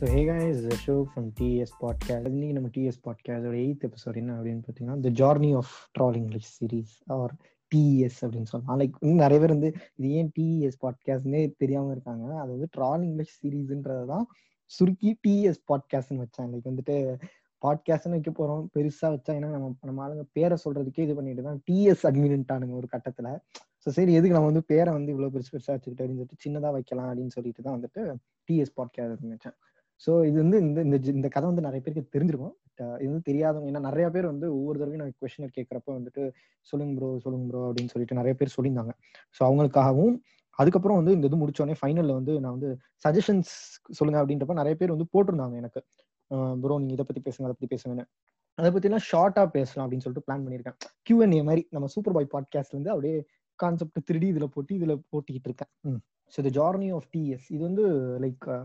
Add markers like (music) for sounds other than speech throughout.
So hey guys show from TS podcast இன்னைக்கு நம்ம DS பாட்காஸ்டோட எயித் எபிசோட் என்ன அப்படின்னு பார்த்தீங்கன்னா the journey of troll English series or TS அப்படின்னு சொல்லலாம். லைக் இன்னும் நிறைய பேர் வந்து இது ஏன் டிஎஸ் பாட்காஸ்ட்னே தெரியாமல் இருக்காங்க. அது வந்து ட்ரால் இங்கிலீஷ் சீரீஸ்ன்றது தான் சுருக்கி டிஎஸ் பாட்காஸ்ட்னு வச்சேன். லைக் வந்துட்டு பாட்காஸ்ட்னு வைக்க போகிறோம் பெருசாக வச்சா ஏன்னா நம்ம நம்ம ஆளுங்க பேரை சொல்கிறதுக்கே இது பண்ணிட்டு தான் டிஎஸ் அட்மின்ட்டானுங்க ஒரு கட்டத்தில். ஸோ சரி எதுக்கு நம்ம வந்து பேரை வந்து இவ்வளோ பெருசு பெருசாக வச்சுக்கிட்டு அப்படின்னு சொல்லிட்டு சின்னதாக வைக்கலாம் அப்படின்னு சொல்லிட்டு தான் வந்துட்டு டிஎஸ் பாட்காஸ்ட் வச்சேன். ஸோ இது வந்து இந்த இந்த இந்த கதை வந்து நிறைய பேருக்கு தெரிஞ்சிருக்கும். Uh, இது வந்து தெரியாதவங்க ஏன்னா நிறைய பேர் வந்து ஒவ்வொரு தடவையும் நான் கொஸ்டினர் கேட்குறப்ப வந்துட்டு சொல்லுங்க ப்ரோ சொல்லுங்க ப்ரோ அப்படின்னு சொல்லிட்டு நிறைய பேர் சொல்லியிருந்தாங்க. ஸோ அவங்களுக்காகவும் அதுக்கப்புறம் வந்து இந்த இது முடிச்சோடனே ஃபைனல்ல வந்து நான் வந்து சஜஷன்ஸ் சொல்லுங்க அப்படின்றப்ப நிறைய பேர் வந்து போட்டிருந்தாங்க எனக்கு. ப்ரோ நீங்க இதை பத்தி பேசுங்க அதை பத்தி பேசுங்கன்னு. அதை பத்திலாம் ஷார்ட்டா பேசலாம் அப்படின்னு சொல்லிட்டு பிளான் பண்ணியிருக்கேன். கியூஎன்ஏ மாதிரி நம்ம சூப்பர் பாய் பாட்காஸ்ட்ல இருந்து அப்படியே கான்செப்ட் திருடி இதுல போட்டு இதுல போட்டிக்கிட்டு இருக்கேன். So the journey of TS இது வந்து லைக் uh,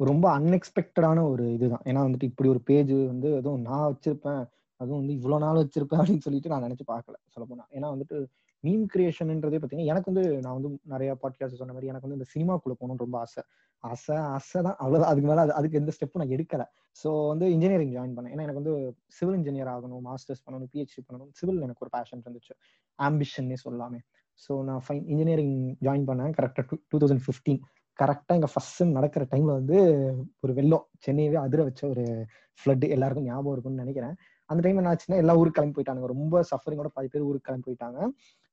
ரொம்ப அன்எக்ஸ்பெக்டடான ஒரு இதுதான். ஏன்னா வந்துட்டு இப்படி ஒரு பேஜ் வந்து அதுவும் நான் வச்சிருப்பேன் அதுவும் வந்து இவ்வளவு நாள் வச்சிருப்பேன் அப்படின்னு சொல்லிட்டு நான் நினைச்சு பார்க்கல சொல்ல போனா ஏன்னா வந்துட்டு மீம் கிரியேஷன்ன்றதே பார்த்தீங்கன்னா எனக்கு வந்து நான் வந்து நிறைய பாட்காஸ்ட் சொன்ன மாதிரி எனக்கு வந்து இந்த சினிமாக்குள்ள போகணும்னு ரொம்ப ஆசை. ஆசை ஆசை தான் அவ்வளோதான் அதுக்கு மேலே அதுக்கு எந்த ஸ்டெப்பும் நான் எடுக்கல. ஸோ வந்து இன்ஜினியரிங் ஜாயின் பண்ணேன். ஏன்னா எனக்கு வந்து சிவில் இன்ஜினியர் ஆகணும் மாஸ்டர்ஸ் பண்ணணும் பிஹெச்டி பண்ணணும். சிவில் எனக்கு ஒரு பேஷன் இருந்துச்சு. ஆம்பிஷன்னே சொல்லலாமே. ஸோ நான் ஃபைன் இன்ஜினியரிங் ஜாயின் பண்ணேன். கரெக்டாக டூ டூ தௌசண்ட் ஃபிஃப்டீன் கரெக்டாக எங்கள் ஃபர்ஸ்ட் செம் நடக்கிற டைம்ல வந்து ஒரு வெள்ளம். சென்னையவே அதிர வச்ச ஒரு ஃப்ளட் எல்லாருக்கும் ஞாபகம் இருக்கும்னு நினைக்கிறேன். அந்த டைம் என்ன ஆச்சுன்னா எல்லா ஊருக்கு கிளம்பி போயிட்டாங்க ரொம்ப சஃபரிங்கோட பாதி பேர் ஊருக்கு கிளம்பி போயிட்டாங்க.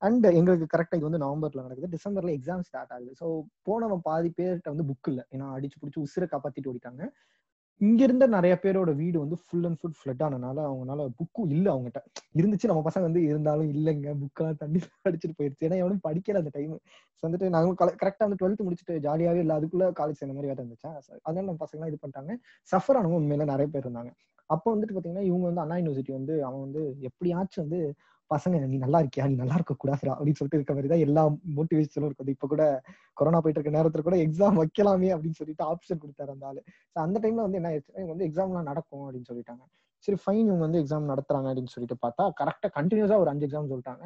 அண்ட் எங்களுக்கு கரெக்டாக இது வந்து நவம்பர்ல நடக்குது. டிசம்பர்ல எக்ஸாம் ஸ்டார்ட் ஆகுது. ஸோ போனவன் பாதி பேர்கிட்ட வந்து புக் இல்லை. ஏன்னா அடிச்சு பிடிச்சி உசுரை காப்பாத்திட்டு ஓடிட்டாங்க. இங்க இருந்த நிறைய பேரோட வீடு வந்து ஃபுல் அண்ட் ஃபுல் ஃபிளட் ஆனனால அவங்களால புக்கும் இல்ல அவங்ககிட்ட. இருந்துச்சு நம்ம பசங்க வந்து இருந்தாலும் இல்லைங்க புக்கெல்லாம் தண்ணி அடிச்சுட்டு போயிருச்சு. ஏன்னா எவனும் படிக்கல அந்த டைம் வந்துட்டு நாங்கள் கரெக்டா வந்து டுவெல்த் முடிச்சுட்டு ஜாலியாவே இல்ல அதுக்குள்ள காலேஜ் சேர்ந்த மாதிரி வேற இருந்துச்சா? அதனால நம்ம பசங்க இது பண்ணிட்டாங்க. சஃபர் ஆனவங்க உண்மையில நிறைய பேர் இருந்தாங்க. அப்போ வந்துட்டு பாத்தீங்கன்னா இவங்க வந்து அண்ணா யூனிவர்சிட்டி வந்து அவன் வந்து எப்படியாச்சும் வந்து பசங்க நீ நல்லா இருக்கியா? நீ நல்லா இருக்க கூடாதுரா அப்படின்னு சொல்லிட்டு இருக்க மாதிரி தான் எல்லா மோட்டிவேஷனும் இருக்குது இப்ப கூட கொரோனா போயிட்டு இருக்க நேரத்துல கூட எக்ஸாம் வைக்கலாமே அப்படின்னு சொல்லிட்டு ஆப்ஷன் கொடுத்தாரு அந்த ஆளு. அந்த டைம்ல வந்து என்ன ஆயிடுச்சு வந்து எக்ஸாம்லாம் நடக்கும் அப்படின்னு சொல்லிட்டாங்க. சரி ஃபைன் இவங்க வந்து எக்ஸாம் நடத்துறாங்க அப்படின்னு சொல்லிட்டு பார்த்தா கரெக்டா கண்டினியூஸா ஒரு அஞ்சு எக்ஸாம் சொல்லிட்டாங்க.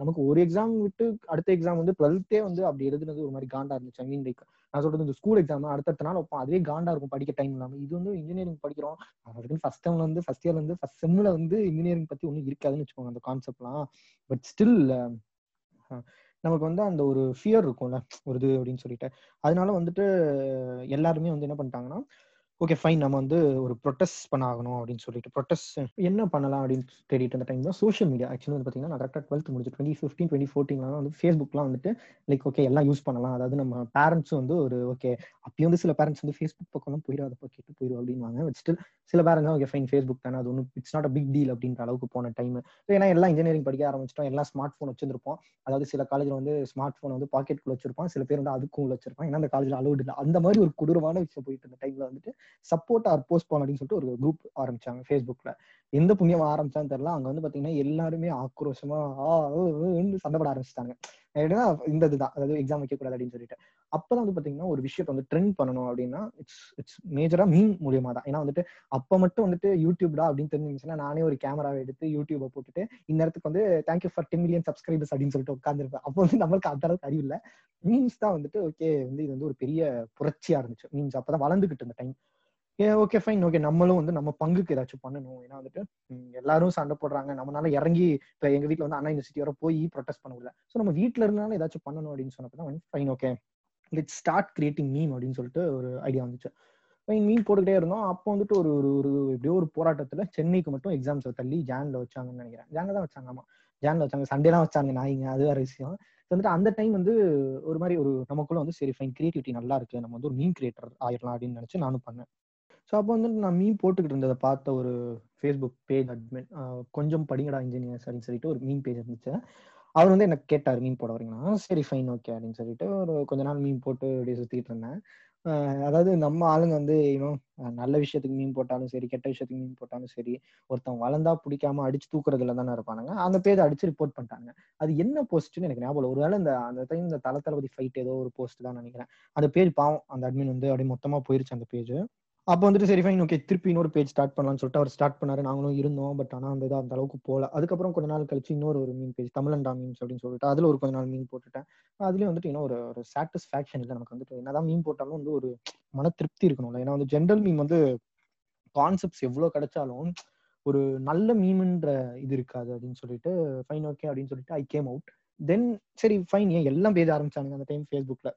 நமக்கு ஒரு எக்ஸாம் விட்டு அடுத்த எக்ஸாம் வந்து டுவெல்த்தே வந்து அப்படி எழுதுனது ஒரு மாதிரி காண்டா இருந்துச்சு. ஐ மீன் லைக் நான் சொல்றது இந்த ஸ்கூல் எக்ஸாம் அடுத்தடுத்த நாள் வைப்போம் அதுவே காண்டா இருக்கும் படிக்க டைம் இல்லாம. இது வந்து இன்ஜினியரிங் படிக்கிறோம். அதுக்கு ஃபர்ஸ்ட் டைம்ல வந்து ஃபர்ஸ்ட் இயர்ல இருந்து ஃபர்ஸ்ட் செம்ல வந்து இன்ஜினியரிங் பத்தி ஒன்றும் இருக்காதுன்னு வச்சுக்கோங்க அந்த கான்செப்ட்லாம் பட் ஸ்டில் நமக்கு வந்து அந்த ஒரு ஃபியர் இருக்கும்ல ஒரு இது அப்படின்னு சொல்லிட்டு. அதனால வந்துட்டு எல்லாருமே வந்து என்ன பண்ணிட்டாங்கன்னா ஓகே ஃபைன் நம்ம வந்து ஒரு ப்ரொட்டஸ்ட் பண்ண ஆகணும் அப்படின்னு சொல்லிட்டு ப்ரொட்டஸ்ட் என்ன பண்ணலாம் அப்படின்னு தேடிட்டு இருந்த டைம் தான் சோஷியல் மீடியா ஆக்சுவலி வந்து பார்த்தீங்கன்னா நான் கரெக்டாக டுவெல்த் முடிச்சு டுவெண்ட்டி ஃபிஃப்டீன் டுவெண்ட்டி ஃபோர்டீன்லாம் வந்து ஃபேஸ்புக்லாம் வந்துட்டு லைக் ஓகே எல்லாம் யூஸ் பண்ணலாம். அதாவது நம்ம பேரண்ட்ஸும் வந்து ஒரு ஓகே அப்பயும் வந்து சில பேரண்ட்ஸ் வந்து ஃபேஸ்புக் பக்கம் போயிடாதப்போ கேட்டு போயிடும் அப்படின்வாங்க பட் ஸ்டில் சில பேரண்ட்ஸ் ஓகே ஃபைன் ஃபேஸ்புக் தானே அது ஒன்றும் it's not a big deal அப்படின்ற அளவுக்கு போன டைம் ஏன்னா எல்லாம் இன்ஜினியரிங் படிக்க ஆரம்பிச்சிட்டோம். எல்லாம் ஸ்மார்ட் ஃபோன் வச்சிருப்போம் அதாவது சில காலேஜில் வந்து ஸ்மார்ட் ஃபோன் வந்து பாக்கெட்டுக்குள்ள வச்சிருப்பான். சில பேர் வந்து அதுக்கும் உள்ள வச்சிருப்பான். ஏன்னா அந்த காலேஜில் அலோடு இல்லை. அந்த மாதிரி ஒரு கொடூரமான விஷயம் போயிட்டு இருந்த டைம்ல வந்துட்டு சப்போர்ட் ஆர் போஸ்ட் போன் அப்படின்னு சொல்லிட்டு ஒரு குரூப் ஆரம்பிச்சாங்க ஃபேஸ்புக்ல எந்த புண்ணியம் ஆரம்பிச்சான்னு தெரியல. அங்க வந்து பாத்தீங்கன்னா எல்லாருமே ஆக்ரோஷமா சண்டைப்பட ஆரம்பிச்சிட்டாங்க. ஏன்னா இந்த இதுதான். அதாவது எக்ஸாம் வைக்க கூடாது அப்படின்னு சொல்லிட்டு. அப்பதான் வந்து பாத்தீங்கன்னா ஒரு விஷயத்த வந்து ட்ரெண்ட் பண்ணணும் அப்படின்னா இட்ஸ் இட்ஸ் மேஜரா மீன் மூலியமா தான். ஏன்னா வந்துட்டு அப்ப மட்டும் வந்துட்டு யூடியூப்டா அப்படின்னு தெரிஞ்சுச்சுன்னா நானே ஒரு கேமராவை எடுத்து யூடியூபை போட்டுட்டு இந்நேரத்துக்கு வந்து thank you for ten million subscribers அப்படின்னு சொல்லிட்டு உட்காந்துருப்பேன் அப்போ வந்து நம்மளுக்கு அந்த அளவுக்கு அறிவு இல்லை. மீன்ஸ் தான் வந்துட்டு ஓகே வந்து இது வந்து ஒரு பெரிய புரட்சியா இருந்துச்சு. மீன்ஸ் அப்பதான் வளர்ந்துகிட்டு இருந்த டைம் ஓகே ஃபைன் ஓகே நம்மளும் வந்து நம்ம பங்குக்கு ஏதாச்சும் பண்ணணும். ஏன்னா வந்துட்டு எல்லாரும் சண்டை போடுறாங்க. நம்மளால இறங்கி இப்ப எங்க வீட்டுல வந்து அண்ணா யூனிவர்சிட்டி வர போய் ப்ரொடெஸ்ட் பண்ண முடியல. ஸோ நம்ம வீட்டுல இருந்தாலும் ஏதாச்சும் பண்ணணும் அப்படின்னு சொன்னப்பதான் fine okay let start creating meme அப்படின்னு சொல்லிட்டு ஒரு ஐடியா வந்துச்சு. மீன் போட்டுக்கிட்டே இருந்தோம். அப்போ வந்துட்டு ஒரு ஒரு ஒரு எப்படியோ ஒரு போராட்டத்துல சென்னைக்கு மட்டும் எக்ஸாம்ஸ் தள்ளி ஜான்ல வச்சாங்கன்னு நினைக்கிறேன். ஜான்ல தான் வச்சாங்க ஆமா. ஜான்ல வச்சாங்க சண்டே தான் வச்சாங்க நாய்ங்க அது வேற விஷயம். வந்துட்டு அந்த டைம் வந்து ஒரு மாதிரி ஒரு நமக்குள்ள வந்து சரி ஃபைன் கிரியேட்டிவிட்டி நல்லா இருக்கு. நம்ம வந்து ஒரு மீன் கிரியேட்டர் ஆயிடலாம் அப்படின்னு நினைச்சு நானும் பண்ணேன். ஸோ அப்போ வந்துட்டு நான் மீன் போட்டுக்கிட்டு இருந்ததை பார்த்த ஒரு ஃபேஸ்புக் பேஜ் அட்மின் கொஞ்சம் படிங்கடா இன்ஜினியர் அப்படின்னு சொல்லிட்டு ஒரு மீன் பேஜ் இருந்துச்சு. அவர் வந்து எனக்கு கேட்டார் மீன் போட வரீங்கன்னா. சரி ஃபைன் ஓகே அப்படின்னு சொல்லிட்டு ஒரு கொஞ்ச நாள் மீன் போட்டு அப்படியே சுற்றிட்டு இருந்தேன். அதாவது நம்ம ஆளுங்க வந்து இன்னும் நல்ல விஷயத்துக்கு மீன் போட்டாலும் சரி கெட்ட விஷயத்துக்கு மீன் போட்டாலும் சரி ஒருத்தன் வளர்ந்தா பிடிக்காம அடிச்சு தூக்குறதுல தானே இருப்பானுங்க. அந்த பேஜ் அடிச்சு ரிப்போர்ட் பண்ணிட்டாங்க. அது என்ன போஸ்ட்னு எனக்கு ஞாபகம் ஒருவேளை இந்த அந்த டைம் இந்த தள தளபதி ஃபைட் ஏதோ ஒரு போஸ்ட் தான் நினைக்கிறேன். அந்த பேஜ் பாவம் அந்த அட்மின் வந்து அப்படியே மொத்தமா போயிருச்சு அந்த பேஜ் அப்போ வந்துட்டு சரி ஃபைன் ஓகே திருப்பி இன்னொரு பேஜ் ஸ்டார்ட் பண்ணலாம்னு சொல்லிட்டு அவர் ஸ்டார்ட் பண்ணாரு. நாங்களும் இருந்தோம். பட் ஆனால் அந்த இது அந்த அளவுக்கு போகல அதுக்கப்புறம் கொஞ்ச நாள் கழிச்சு இன்னொரு ஒரு மீன் பேஜ் தமிழண்டா மீன்ஸ் அப்படின்னு சொல்லிட்டு அதுல ஒரு கொஞ்ச நாள் மீன் போட்டுட்டேன். அதுலயும் வந்துட்டு இன்னும் ஒரு ஒரு சாட்டிஸ்ஃபேக்ஷன் இல்லை நமக்கு வந்துட்டு. என்னதான் மீன் போட்டாலும் வந்து ஒரு மன திருப்தி இருக்கணும்ல. ஏன்னா வந்து ஜென்ரல் மீன் வந்து கான்செப்ட்ஸ் எவ்வளவு கிடைச்சாலும் ஒரு நல்ல மீம்ன்ற இது இருக்காது அப்படின்னு சொல்லிட்டு ஃபைன் ஓகே அப்படின்னு சொல்லிட்டு ஐ கேம் அவுட் தென் சரி ஃபைன் ஏன் எல்லாம் பேஜ் ஆரம்பிச்சானுங்க அந்த டைம் ஃபேஸ்புக்ல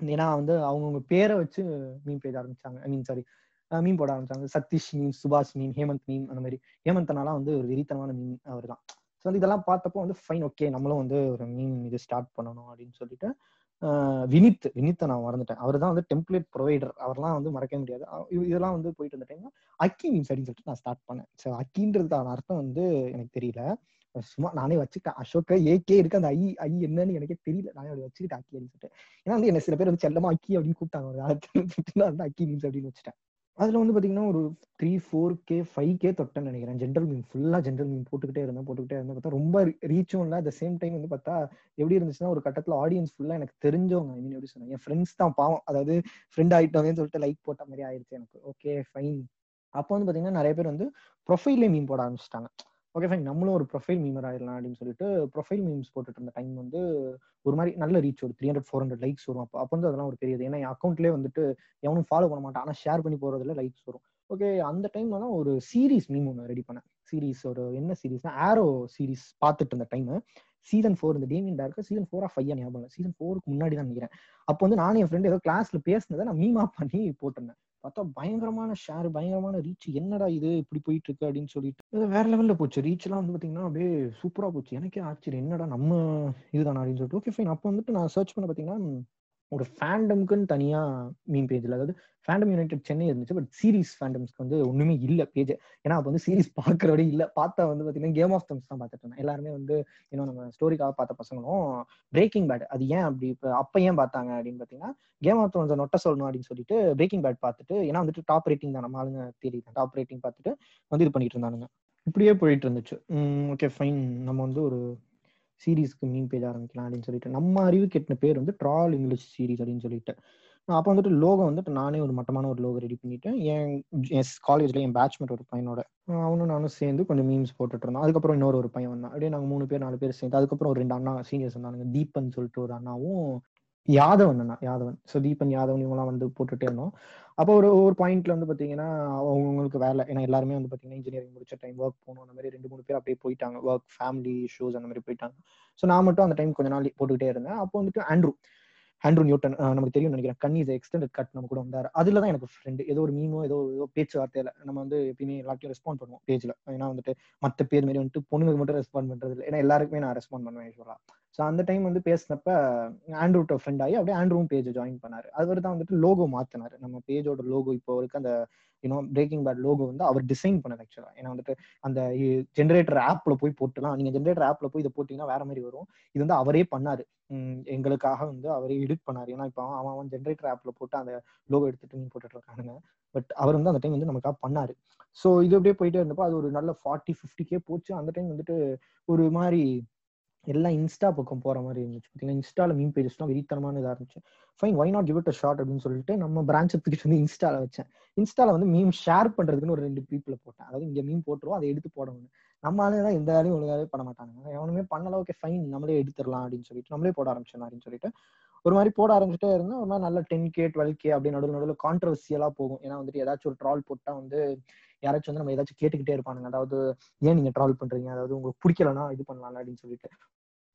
ஏன்னா வந்து அவங்கவுங்க பேரை வச்சு மீன் பேஜ் ஆரம்பிச்சாங்க. ஐ மீன் சாரி மீன் போட ஆரம்பிச்சாங்க. சதீஷ் மீன் சுபாஷ் மீன் ஹேமந்த் மீன் அந்த மாதிரி. ஹேமந்தனாலாம் வந்து ஒரு வெறித்தனமான மீன் அவர் தான் ஸோ வந்து இதெல்லாம் பார்த்தப்போ வந்து ஃபைன் ஓகே நம்மளும் வந்து ஒரு மீன் இது ஸ்டார்ட் பண்ணணும் அப்படின்னு சொல்லிட்டு வினித் வினித்தை நான் மறந்துட்டேன். அவர் தான் வந்து டெம்ப்ளேட் ப்ரொவைடர் அவர்லாம் வந்து மறக்க முடியாது. இதெல்லாம் வந்து போயிட்டு வந்த டைம்ல அக்கி மீன்ஸ் அப்படின்னு சொல்லிட்டு நான் ஸ்டார்ட் பண்ணேன். ஸோ அக்கின்றதுக்கான அர்த்தம் வந்து எனக்கு தெரியல. சும்மா நானே வச்சுக்கிட்டேன். அசோக்க ஏகே இருக்கு. அந்த ஐ ஐ என்னன்னு எனக்கே தெரியல. நானே அப்படி வச்சுக்கிட்டேன் அக்கி அப்படின்னு சொல்லிட்டு. ஏன்னா வந்து என்ன சில பேர் வந்து செல்லமா அக்கி அப்படின்னு கூப்பிட்டாங்க. நான் அக்கி மீன்ஸ் அப்படின்னு வச்சுட்டேன். அதுல வந்து பாத்தீங்கன்னா ஒரு three four K five K தொட்டேன்னு நினைக்கிறேன். ஜென்ரல் மீம் ஃபுல்லா ஜென்ரல் மீம் போட்டுக்கிட்டே இருந்தேன் போட்டுக்கிட்டே இருந்தேன். பார்த்தா ரொம்ப ரீச்சும் இல்லை. அட் சேம் டைம் வந்து பார்த்தா எப்படி இருந்துச்சுன்னா ஒரு கட்டத்துல ஆடியன்ஸ் ஃபுல்லா எனக்கு தெரிஞ்சவங்க ஐ மீன் எப்படி சொன்னேன் என் ஃப்ரெண்ட்ஸ் தான் பாவம். அதாவது ஃப்ரெண்ட் ஆயிட்டோங்கன்னு சொல்லிட்டு லைக் போட்ட மாதிரி ஆயிடுச்சு எனக்கு. ஓகே ஃபைன் அப்போ வந்து பாத்தீங்கன்னா நிறைய பேர் வந்து ப்ரொஃபைல்லே மீன் போட ஆரம்பிச்சிட்டாங்க. ஓகே ஃபைன் நம்மளும் ஒரு ப்ரொஃபைல் மீமர் ஆயிடலாம் அப்படின்னு சொல்லிட்டு ப்ரொஃபைல் மீம்ஸ் போட்டுட்டு இருந்த டைம் வந்து ஒரு மாதிரி நல்ல ரீச் ஒரு three hundred four hundred likes வரும். அப்போ அப்போ வந்து அதெல்லாம் ஒரு பெரியது ஏன்னா என் அக்கௌண்ட்லேயே வந்துட்டு எவனும் ஃபாலோ பண்ண மாட்டான். ஆனால் ஷேர் பண்ணி போறதுல லைக்ஸ் வரும். ஓகே அந்த டைம்ல தான் ஒரு சீரீஸ் மீம் ஒன்று ரெடி பண்ணேன். சீரீஸ் ஒரு என்ன சீரீஸ்னா ஆரோ சீரீஸ் பார்த்துட்டு இருந்த டைம் சீசன் ஃபோர் இந்த Damien dark season four of ஐயா ஞாபகம் சீசன் ஃபோருக்கு முன்னாடி தான் நினைக்கிறேன் அப்போ வந்து நானும் என் ஃப்ரெண்ட் ஏதோ கிளாஸ்ல பேசினதை நான் மீமா பண்ணி போட்டிருந்தேன். பார்த்தா பயங்கரமான ஷேர் பயங்கரமான ரீச் என்னடா இது? இப்படி போயிட்டு இருக்கு அப்படின்னு சொல்லிட்டு. வேற லெவல்ல போச்சு. ரீச் எல்லாம் வந்து பாத்தீங்கன்னா அப்படியே சூப்பரா போச்சு. எனக்கே ஆச்சரியம். என்னடா நம்ம இதுதானா அப்படின்னு சொல்லிட்டு. ஓகே ஃபைன் அப்போ வந்துட்டு நான் சர்ச் பண்ண பாத்தீங்கன்னா ஒரு ஃபேண்டம்க்குன்னு தனியா மீன் பேஜ் இல்லை. அதாவது ஃபேண்டம் யுனைடெட் சென்னை இருந்துச்சு பட் சீரிஸ் ஃபேண்டம்ஸ்க்கு வந்து ஒண்ணுமே இல்ல பேஜ் ஏன்னா அப்போ வந்து சீரிஸ் பாக்குறவடி இல்ல. பார்த்தா வந்து பாத்தீங்கன்னா கேம் ஆஃப் தம்ஸ் தான் பார்த்துட்டு இருந்தேன். எல்லாருமே வந்து இன்னும் நம்ம ஸ்டோரிக்காக பார்த்த பசங்களும் பிரேக்கிங் பேட் அது ஏன் அப்படி இப்போ அப்ப ஏன் பார்த்தாங்க அப்படின்னு பாத்தீங்கன்னா கேம் ஆஃப் தம்ஸ் நொட்ட சொல்லணும் அப்படின்னு சொல்லிட்டு பிரேக்கிங் பேட் பார்த்துட்டு ஏன்னா வந்துட்டு டாப் ரேட்டிங் தான். நம்ம ஆளுங்க தெரியுது டாப் ரேட்டிங் பார்த்துட்டு வந்து இது பண்ணிட்டு இருந்தானுங்க. இப்படியே போயிட்டு இருந்துச்சு. ஓகே ஃபைன் நம்ம வந்து ஒரு சீரீஸ்க்கு மீன் பேஜ் ஆரம்பிக்கலாம் அப்படின்னு சொல்லிட்டு நம்ம அறிவு கெட்டின பேர் வந்து ட்ரால் இங்கிலீஷ் சீரீஸ் அப்படின்னு சொல்லிட்டு. அப்போ வந்துட்டு லோகோ வந்துட்டு நானே ஒரு மட்டமான ஒரு லோகோ ரெடி பண்ணிட்டேன். என் என் காலேஜ்ல என் பேட்ச்மெண்ட் ஒரு பையனோட. அவனும் நானும் சேர்ந்து கொஞ்சம் மீம்ஸ் போட்டுட்டு இருந்தோம். அதுக்கப்புறம் இன்னொரு ஒரு பையன் வந்தான். அப்படியே நாங்கள் மூணு பேர் நாலு பேர் சேர்ந்து அதுக்கப்புறம் ஒரு ரெண்டு அண்ணா சீனியர்ஸ் வந்தாங்க தீபன் சொல்லிட்டு ஒரு அண்ணாவும் யாதவன் அண்ணா யாதவன். ஸோ தீபன் யாதவன் இவங்கலாம் வந்து போட்டுட்டே இருந்தோம். அப்போ ஒரு ஒரு பாயிண்ட்ல வந்து பாத்தீங்கன்னா அவங்களுக்கு வேலை. ஏன்னா எல்லாருமே வந்து பாத்தீங்கன்னா இன்ஜினியரிங் முடிச்ச டைம் ஒர்க் போகணும் அந்த மாதிரி ரெண்டு மூணு பேர் அப்படியே போயிட்டாங்க. ஒர்க் ஃபேமிலி இஷ்யூஸ் அந்த மாதிரி போயிட்டாங்க. ஸோ நான் மட்டும் அந்த டைம் கொஞ்ச நாள் போட்டுக்கிட்டே இருந்தேன். அப்போ வந்துட்டு ஆண்ட்ரூ ஆண்ட்ரூ நியூட்டன் நமக்கு தெரியும் நினைக்கிறேன். கன் இஸ் எக்ஸ்டெண்டட் கட் நம்ம கூட வந்தார். அதுல தான் எனக்கு ஃப்ரெண்டு ஏதோ ஒரு மீமோ ஏதோ ஏதோ பேச்சு வார்த்தையில நம்ம வந்து எப்பயுமே எல்லாத்தையும் ரெஸ்பாண்ட் பண்ணுவோம் பேஜ்ல ஏன்னா வந்துட்டு மற்ற பேர் மாரி வந்துட்டு பொண்ணுங்களுக்கு மட்டும் ரெஸ்பாண்ட் பண்றது இல்லை ஏன்னா எல்லாருக்குமே நான் ரெஸ்பாண்ட் பண்ணுவேன் யூஸ்வலா ஸோ அந்த டைம் வந்து பேசினப்ப ஆண்ட்ரூட்ட ஃப்ரெண்ட் ஆகி அப்படியே ஆண்ட்ரூவும் பேஜை ஜாயின் பண்ணாரு. அவர் தான் வந்துட்டு லோகோ மாத்தினாரு. நம்ம பேஜோட லோகோ இப்போ இருக்க அந்த யூனோ பிரேக்கிங் பேட் லோகோ வந்து அவர் டிசைன் பண்ணது ஆக்சுவலாக ஏன்னா வந்துட்டு அந்த ஜென்ரேட்டர் ஆப்ல போய் போட்டுலாம். நீங்க ஜென்ரேட்டர் ஆப்ல போய் இதை போட்டீங்கன்னா வேற மாதிரி வரும். இது வந்து அவரே பண்ணாரு. எங்களுக்காக வந்து அவரே எடிட் பண்ணாரு. ஏன்னா இப்போ அவன் அவன் ஜென்ரேட்டர் ஆப்ல போட்டு அந்த லோகோ எடுத்துட்டு நீ போட்டுட்டு இருக்கானுங்க. பட் அவர் வந்து அந்த டைம் வந்து நமக்காக பண்ணாரு. ஸோ இது அப்படியே போயிட்டே இருந்தப்போ அது ஒரு நல்ல ஃபார்ட்டி ஃபிஃப்டி கே போச்சு. அந்த டைம் வந்துட்டு ஒரு மாதிரி எல்லாம் இன்ஸ்டா பக்கம் போற மாதிரி இருந்துச்சு. பார்த்தீங்கன்னா இன்ஸ்டால மீன் பேஜஸ்லாம் வெறித்தனமான இதாக இருந்துச்சு. Fine why not give it a short அப்படின்னு சொல்லிட்டு நம்ம பிரான்ச் எடுத்துக்கிட்டு வந்து இன்ஸ்டால வச்சேன். இன்ஸ்டால வந்து மீம் ஷேர் பண்றதுக்குன்னு ஒரு ரெண்டு பீப்புளை போட்டேன். அதாவது இங்க மீன் போட்டுருவோம் அதை எடுத்து போடணும் நம்ம தான் எந்த வேலையும் ஒழுங்காவே பண்ண மாட்டாங்க எவனுமே பண்ணல ஓகே ஃபைன் நம்மளே எடுத்துடலாம் அப்படின்னு சொல்லிட்டு நம்மளே போட ஆரம்பிச்சோம் அப்படின்னு சொல்லிட்டு ஒரு மாதிரி போட ஆரம்பிச்சுட்டே இருந்தா ஒரு மாதிரி நல்ல டென் கே டுவெல் கே அப்படி நடுவில் நடுவில் கான்ட்ரவர்சியலா போகும். ஏன்னா வந்துட்டு ஏதாச்சும் ஒரு ட்ரால் போட்டா வந்து யாராச்சும் வந்து நம்ம ஏதாச்சும் கேட்டுக்கிட்டே இருப்பானுங்க. அதாவது ஏன் நீங்க ட்ரால் பண்றீங்க? அதாவது உங்களுக்கு பிடிக்கலன்னா இது பண்ணலாம் அப்படின்னு சொல்லிட்டு.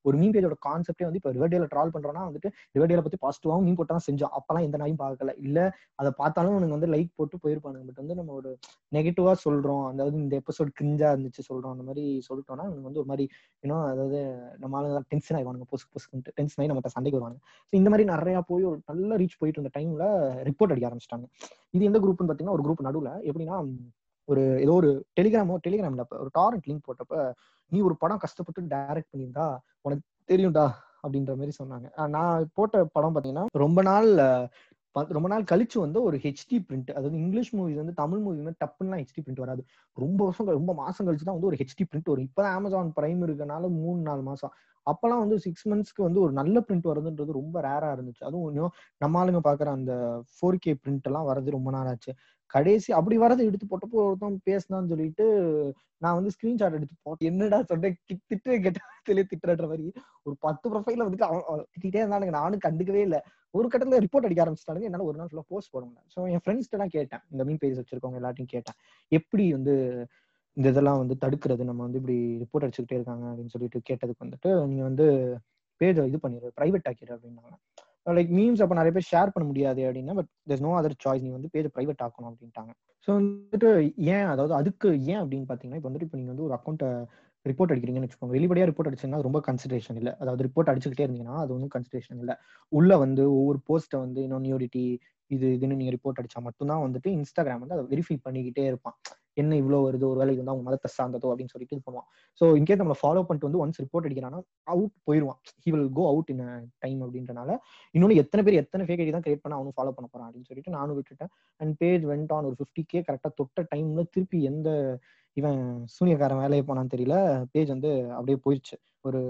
ஒரு மீன் பேஜோட கான்செப்டே வந்து இப்போ ரிவர்டேல ட்ரால் பண்றோம்னா வந்துட்டு ரிவர்டேல பத்தி பாசிட்டிவாகவும் மீன் போட்டா செஞ்சோம் அப்பெல்லாம் எந்த நாயும் பார்க்கல. இல்ல அதை பார்த்தாலும் உனக்கு வந்து லைக் போட்டு போயிருப்பானுங்க. பட் வந்து நம்ம ஒரு நெகட்டிவா சொல்றோம். அதாவது இந்த எபிசோட் கிரிஞ்சா இருந்துச்சு சொல்றோம். அந்த மாதிரி சொல்லிட்டோம்னா இவங்க வந்து ஒரு மாதிரி இன்னும் அதாவது நம்ம ஆளுங்க டென்ஷன் ஆயிடுவாங்க பொசுக்கு பொசுக்குன்ட்டு டென்ஷன் ஆகி நம்ம சண்டைக்கு வருவாங்க ஸோ இந்த மாதிரி நிறைய போய் ஒரு நல்ல ரீச் போயிட்டு இருந்த டைம்ல ரிப்போர்ட் அடிக்க ஆரம்பிச்சிட்டாங்க. இது எந்த குரூப்னு பாத்தீங்கன்னா ஒரு குரூப் நடுவில். எப்படின்னா ஒரு ஏதோ ஒரு டெலிகிராமோ டெலிகிராம்ல ஒரு டாரண்ட் லிங்க் போட்டப்ப நீ ஒரு படம் கஷ்டப்பட்டு டைரக்ட் பண்ணியிருந்தா உனக்கு தெரியும்டா அப்படின்ற மாதிரி சொன்னாங்க. நான் போட்ட படம் பார்த்தீங்கன்னா ரொம்ப நாள் ரொம்ப நாள் கழிச்சு வந்து ஒரு ஹெச்டி பிரிண்ட் அதாவது இங்கிலீஷ் மூவிஸ் வந்து தமிழ் மூவி வந்து டப்புலாம் ஹெச்டி பிரிண்ட் வராது. ரொம்ப வருஷம் ரொம்ப மாசம் கழிச்சு தான் வந்து ஒரு ஹெச்டி பிரிண்ட் வரும். இப்போ அமேசான் பிரைம் இருக்கனால மூணு நாலு மாசம். அப்பெல்லாம் வந்து சிக்ஸ் மந்த்ஸ்க்கு வந்து ஒரு நல்ல பிரிண்ட் வருதுன்றது ரொம்ப ரேரா இருந்துச்சு. அதுவும் இன்னும் நம்ம ஆளுங்க பாக்குற அந்த ஃபோர் கே பிரிண்ட் எல்லாம் வரது ரொம்ப நாள் ஆச்சு. கடைசி அப்படி வரதை எடுத்து போட்டப்போ ஒருத்தன் பேசினான்னு சொல்லிட்டு நான் வந்து ஸ்கிரீன்ஷாட் எடுத்து போட்டேன். என்னடா சொன்னேன் திட்டு கெட்ட திட்டுற மாதிரி. ஒரு பத்து ப்ரொஃபைல வந்துட்டு அவன் திட்டே இருந்தானுங்க. நானும் கண்டுக்கவே இல்லை. ஒரு கட்டத்துல ரிப்போர்ட் அடிக்க ஆரம்பிச்சிட்டாங்க என்னால ஒரு நாள் ஃபுல்லா போஸ்ட் போட முடியல. ஸோ என் ஃப்ரெண்ட்ஸ்ட்டு தான் கேட்டேன். இந்த மீன் பேஜ் வச்சிருக்கவங்க எல்லாத்தையும் கேட்டேன். எப்படி வந்து இந்த இதெல்லாம் வந்து தடுக்கிறது? நம்ம வந்து இப்படி ரிப்போர்ட் அடிச்சுக்கிட்டே இருக்காங்க அப்படின்னு சொல்லிட்டு கேட்டதுக்கு வந்துட்டு நீங்க வந்து பேஜை இது பண்ணிடு பிரைவேட் ஆக்கிடு அப்படின்னாங்க. லைக் மீம்ஸ் அப்போ நிறைய பேர் ஷேர் பண்ண முடியாது அப்படின்னா but there's no other choice நீ வந்து பேஜ் ப்ரைவேட் ஆக்கணும் அப்படின்ட்டாங்க. ஸோ வந்துட்டு ஏன் அதாவது அதுக்கு ஏன் அப்படின்னு பார்த்தீங்கன்னா இப்போ வந்துட்டு இப்போ நீங்கள் வந்து ஒரு அக்கௌண்ட்டை ரிப்போர்ட் அடிக்கிறீங்கன்னு வச்சுக்கோங்க. வெளிப்படையாக ரிப்போர்ட் அடிச்சீங்கன்னா ரொம்ப கன்சிடரேஷன் இல்லை. அதாவது ரிப்போர்ட் அடிச்சுக்கிட்டே இருந்தீங்கன்னா அது ஒன்றும் கன்சிடரேஷன் இல்லை. உள்ள வந்து ஒவ்வொரு போஸ்ட்டை வந்து இன்னும் நியூரிட்டி இது இதுன்னு நீங்கள் ரிப்போர்ட் அடிச்சா மட்டும்தான் வந்துட்டு இன்ஸ்டாகிராம் வந்து அதை வெரிஃபை பண்ணிக்கிட்டே இருப்பான். என்ன இவ்வளோ வருது? ஒரு வேலைக்கு வந்து அவங்க மதத்தை சார்ந்ததோ அப்படின்னு சொல்லிட்டு இது பண்ணுவான் ஸோ இன்கேஸ் நம்மளை ஃபாலோ பண்ணிட்டு வந்து ஒன்ஸ் ரிப்போர்ட் அடிக்கிறானா அவுட் போயிடுவான் he will go out in time அப்படின்றனால இன்னொன்று எத்தனை பேர் எத்தனை ஃபேக் ஐடி தான் கிரியேட் பண்ண அவனும் ஃபாலோ பண்ண போறான் அப்படின்னு சொல்லிட்டு நானும் விட்டுட்டேன். அண்ட் பேஜ் வெண்ட் ஆன் ஒரு ஃபிஃப்டி கே கரெக்டாக தொட்ட டைம்ல திருப்பி எந்த இவன் சூனியக்காரன் வேலையை போனான்னு தெரியல பேஜ் வந்து அப்படியே போயிடுச்சு ஒரு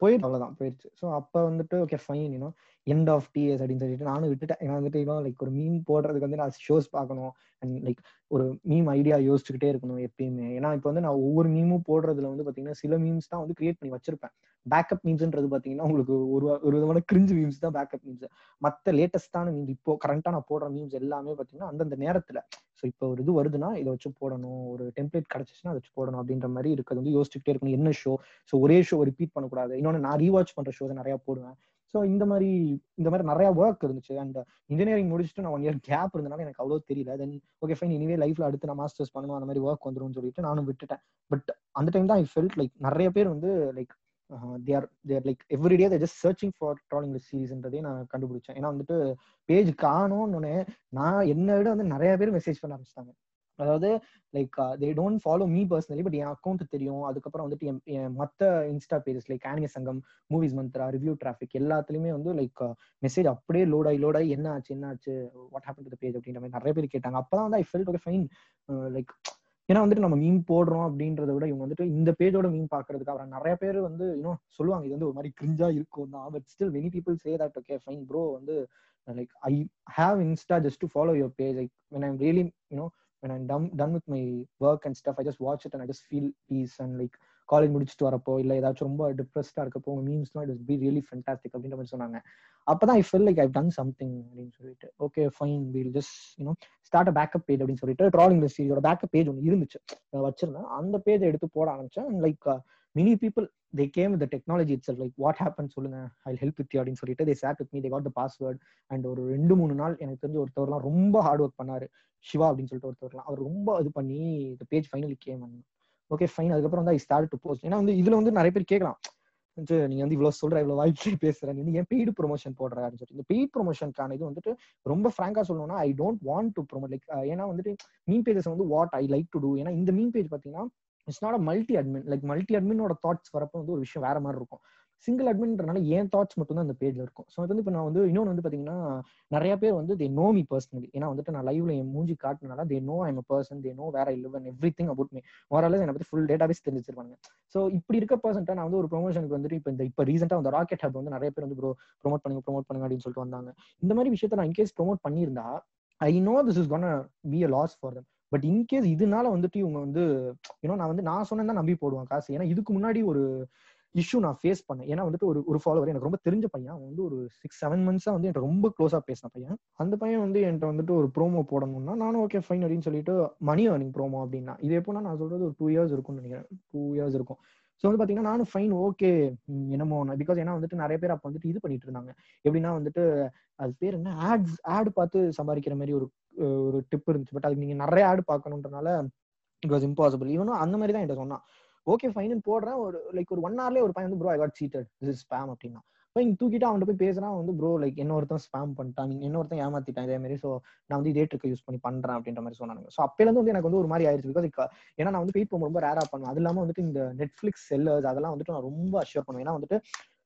போயிடுச்சு அவ்வளவுதான் போயிடுச்சு. ஸோ அப்போ வந்துட்டு ஓகே ஃபைன் இன்னும் எண்ட் ஆஃப் டிஎஸ் அப்படின்னு சொல்லிட்டு நானும் விட்டுட்டேன். ஏன்னா வந்துட்டு இன்னும் லைக் ஒரு மீன் போடுறதுக்கு வந்து நான் ஷோஸ் பார்க்கணும். அண்ட் லைக் ஒரு மீம் ஐடியா யோசிச்சுக்கிட்டே இருக்கணும் எப்பயுமே. ஏன்னா இப்போ வந்து நான் ஒவ்வொரு மீமும் போடுறதுல வந்து பாத்தீங்கன்னா சில மீம்ஸ் தான் வந்து கிரியேட் பண்ணி வச்சிருப்பேன். பேக்கப் மீம்ஸ்ன்றது பாத்தீங்கன்னா உங்களுக்கு ஒரு ஒரு விதமான கிரிஞ்சு மீம்ஸ் தான் பேக்கப் மீம்ஸ் மற்ற லேட்டஸ்டான மீம்ஸ் இப்போ கரண்டா நான் போடுற மீம்ஸ் எல்லாமே பாத்தீங்கன்னா அந்தந்த நேரத்துல ஸோ இப்போ ஒரு இது வருதுன்னா இதை வச்சு போடணும். ஒரு டெம்ப்ளேட் கிடைச்சிச்சுன்னா அதை வச்சு போடணும் அப்படின்ற மாதிரி இருக்கிறது வந்து யோசிச்சுக்கிட்டே இருக்கணும். என்ன ஷோ ஸோ ஒரே ஷோ ரிப்பீட் பண்ணக்கூடாது. இன்னொன்று நான் ரீவாச் பண்ற ஷோஸ் நிறைய போடுவேன். ஸோ இந்த மாதிரி இந்த மாதிரி நிறைய ஒர்க் இருந்துச்சு. அண்ட் இன்ஜினியரிங் முடிச்சுட்டு நான் ஒன் இயர் கேப் இருந்தனால எனக்கு அவ்வளோ தெரியல. தென் ஓகே ஃபைன் இனிவே லைஃப்ல அடுத்து நான் மாஸ்டர்ஸ் பண்ணணும் அந்த மாதிரி ஒர்க் வந்துடும் சொல்லிட்டு நானும் விட்டுட்டேன். பட் அந்த டைம் தான் ஐ ஃபெல்ட் லைக் நிறைய பேர் வந்து like there there like every day just searching for trolling சீரீஸ்ன்றதே நான் கண்டுபிடிச்சேன். ஏன்னா வந்துட்டு பேஜ் காணும்னு நான் என்னை விட வந்து நிறைய பேர் மெசேஜ் பண்ண ஆரம்பிச்சிட்டாங்க. அதாவது like they don't follow me personally but N account தெரியும். அதுக்கப்புறம் வந்துட்டு என் மற்ற இன்ஸ்டா பேஜஸ் லைக் ஆனிய சங்கம் மூவிஸ் மந்த்ரா ரிவ்யூ டிராஃபிக் எல்லாத்துலயுமே வந்து லைக் மெசேஜ் uh, அப்படியே லோட் ஆகி லோட் ஆகி என்ன ஆச்சு என்ன ஆச்சு? வாட் ஹேப்பன் டு பேஜ் அப்படின்ற மாதிரி நிறைய பேர் கேட்டாங்க. அப்பதான் வந்து I felt okay fine like ஏன்னா வந்துட்டு நம்ம மீன் போடுறோம் அப்படின்றத விட இவங்க வந்துட்டு இந்த பேஜோட மீன் பாக்குறதுக்கு அப்புறம் நிறைய பேர் வந்து இன்னும் சொல்லுவாங்க இது வந்து ஒரு மாதிரி கிரிஞ்சா இருக்கும் தான். But still many people say that okay fine bro வந்து like I have insta just to follow your page like when I'm really you know when I'm done, done with my work and stuff, I just watch it and I just feel peace and like college முடிச்சுட்டு வரப்போ இல்லை ஏதாச்சும் ரொம்ப டிப்ரெஸ்டாக இருக்கப்போ மீம்ஸ்லாம் it be really fantastic அப்படின்ற மாதிரி சொன்னாங்க. அப்பதான் I felt like I done something அப்படின்னு சொல்லிட்டு. Okay fine we'll just you know start a backup page அப்படின்னு சொல்லிட்டு ட்ராலிங் சீரியோட பேக்கப் பேஜ் ஒன்று இருந்துச்சு. வச்சிருந்தேன். அந்த பேஜை எடுத்து போட ஆரம்பிச்சேன். Like many people they came the technology it's like what happen சொல்லுங்க ஐ ஹெல்ப் வித் அப்படின்னு சொல்லிட்டு they chat with me they got the password and ஒரு ரெண்டு மூணு நாள் எனக்கு தெரிஞ்ச ஒருத்தவர்லாம் ரொம்ப ஹார்ட் ஒர்க் பண்ணாரு. சிவா அப்படின்னு சொல்லிட்டு ஒருத்தவர்லாம். அவர் ரொம்ப இது பண்ணி இந்த page finally came okay fine அதுக்கப்புறம் வந்து ஐ ஸ்டார்ட் டு போஸ்ட் ஏன்னா வந்து இதுல வந்து நிறைய பேர் கேட்கலாம். நீங்க வந்து இவ்வளவு சொல்ற இவ்வளவு வாய்ப்பு பேசுற நீ ஏன் பெய்டு ப்ரொமோஷன் போடுறாருன்னு சொல்லி சொல்லிட்டு. இந்த பெய்ட் ப்ரொமோஷனுக்கான இது வந்துட்டு ரொம்ப ஃப்ராங்கா சொல்லணும்னா I don't want to promote like ஏன்னா வந்துட்டு மீன் பேஜஸ் வந்து what I like to do ஏன்னா இந்த மீன் பேஜ் பாத்தீங்கன்னா it's not a multi admin like multi அட்மினோட thoughts வரப்போ வந்து ஒரு விஷயம் வேற மாதிரி இருக்கும். சிங்கிள் அட்மின்றனால ஏன் தாட்ஸ் மட்டும் தான் அந்த பேஜ்ல இருக்கும். ஸோ வந்து இப்போ நான் வந்து இன்னொன்று வந்து பாத்தீங்கன்னா நிறைய பேர் வந்து தே நோ மீ பர்சனலி ஏன்னா வந்துட்டு நான் லைவ்ல என் மூஞ்சி காட்டினால they know I'm person they know வேற I and everything about me ஓரளவு என்னை பத்தி ஃபுல் டேட்டாபேஸ் தெரிஞ்சிருப்பாங்க ஸோ இப்படி இருக்க பர்சன்ட்டா நான் வந்து ஒரு ப்ரொமோஷனுக்கு வந்துட்டு இப்போ இந்த இப்போ ரீசெண்டாக வந்து ராக்கெட் ஹப் வந்து நிறைய பேர் வந்து ப்ரோ ப்ரொமோட் பண்ணுங்க ப்ரொமோட் பண்ணுங்க அப்படின்னு சொல்லிட்டு வந்தாங்க. இந்த மாதிரி விஷயத்த நான் இன்கேஸ் ப்ரொமோட் பண்ணியிருந்தா I know this is gonna be a loss for them but in case இதனால வந்துட்டு இவங்க வந்து யூனோ நான் வந்து நான் சொன்னேன் நம்பி போடுவேன் காசு. ஏன்னா இதுக்கு முன்னாடி ஒரு இஷ்யூ நான் ஃபேஸ் பண்ணேன். ஏன்னா வந்துட்டு ஒரு ஒரு ஃபாலோவர் எனக்கு ரொம்ப தெரிஞ்ச பையன். அவன் வந்து ஒரு சிக்ஸ் செவன் மந்த்ஸா வந்து என்கிட்ட ரொம்ப க்ளோஸா பேசின பையன். அந்த பையன் வந்து என்கிட்ட வந்துட்டு ஒரு ப்ரோமோ போடணும்னா நானும் ஓகே ஃபைன் அப்படின்னு சொல்லிட்டு மணி ஏர்னிங் ப்ரோமோ அப்படின்னா இது எப்போனா நான் சொல்றது ஒரு டூ இயர்ஸ் இருக்கும்னு நினைக்கிறேன். டூ இயர்ஸ் இருக்கும். ஸோ வந்து பார்த்தீங்கன்னா நானும் ஃபைன் ஓகே என்னமோ பிகாஸ் ஏன்னா வந்துட்டு நிறைய பேர் அப்போ வந்துட்டு இது பண்ணிட்டு இருந்தாங்க. எப்படின்னா வந்துட்டு அது பேர் என்ன? ஆட்ஸ் ஆட் பார்த்து சம்பாதிக்கிற மாதிரி ஒரு ஒரு டிப் இருந்துச்சு. பட் அதுக்கு நீங்க நிறைய ஆடு பார்க்கணுன்றனால இட் வாஸ் இம்பாசிபிள் இவனும் அந்த மாதிரி தான் என்கிட்ட சொன்னான். ஓகே ஃபைன் போடுறேன். ஒரு லைக் ஒரு ஒன் ஹவர்லேயே ஒரு பையன் வந்து bro I got cheated this is spam அப்படின்னா. இப்போ இங்க தூக்கிட்டு அவன்கிட்ட போய் பேசுறான். வந்து ப்ரோ லைக் என்ன ஒருத்தன் ஸ்பேம் பண்ணிட்டான். நீங்க என்ன ஒருத்தன் ஏமாத்திட்டான் இதே மாதிரி ஸோ நான் வந்து இதே ட்ரிக்கை யூஸ் பண்ணி பண்றேன் அப்படின்ற மாதிரி சொன்னாங்க ஸோ அப்பேலேருந்து வந்து எனக்கு வந்து ஒரு மாதிரி ஆயிடுச்சு பிகாஸ் ஏன்னா நான் வந்து பெயிட் ரொம்ப ரேரா பண்ணுவேன். அது இல்லாமல் வந்துட்டு இந்த நெட்ஃபிளிக்ஸ் செல்லர்ஸ் அதெல்லாம் வந்துட்டு நான் ரொம்ப அஷ்யூர் பண்ணுவேன். ஏன்னா வந்துட்டு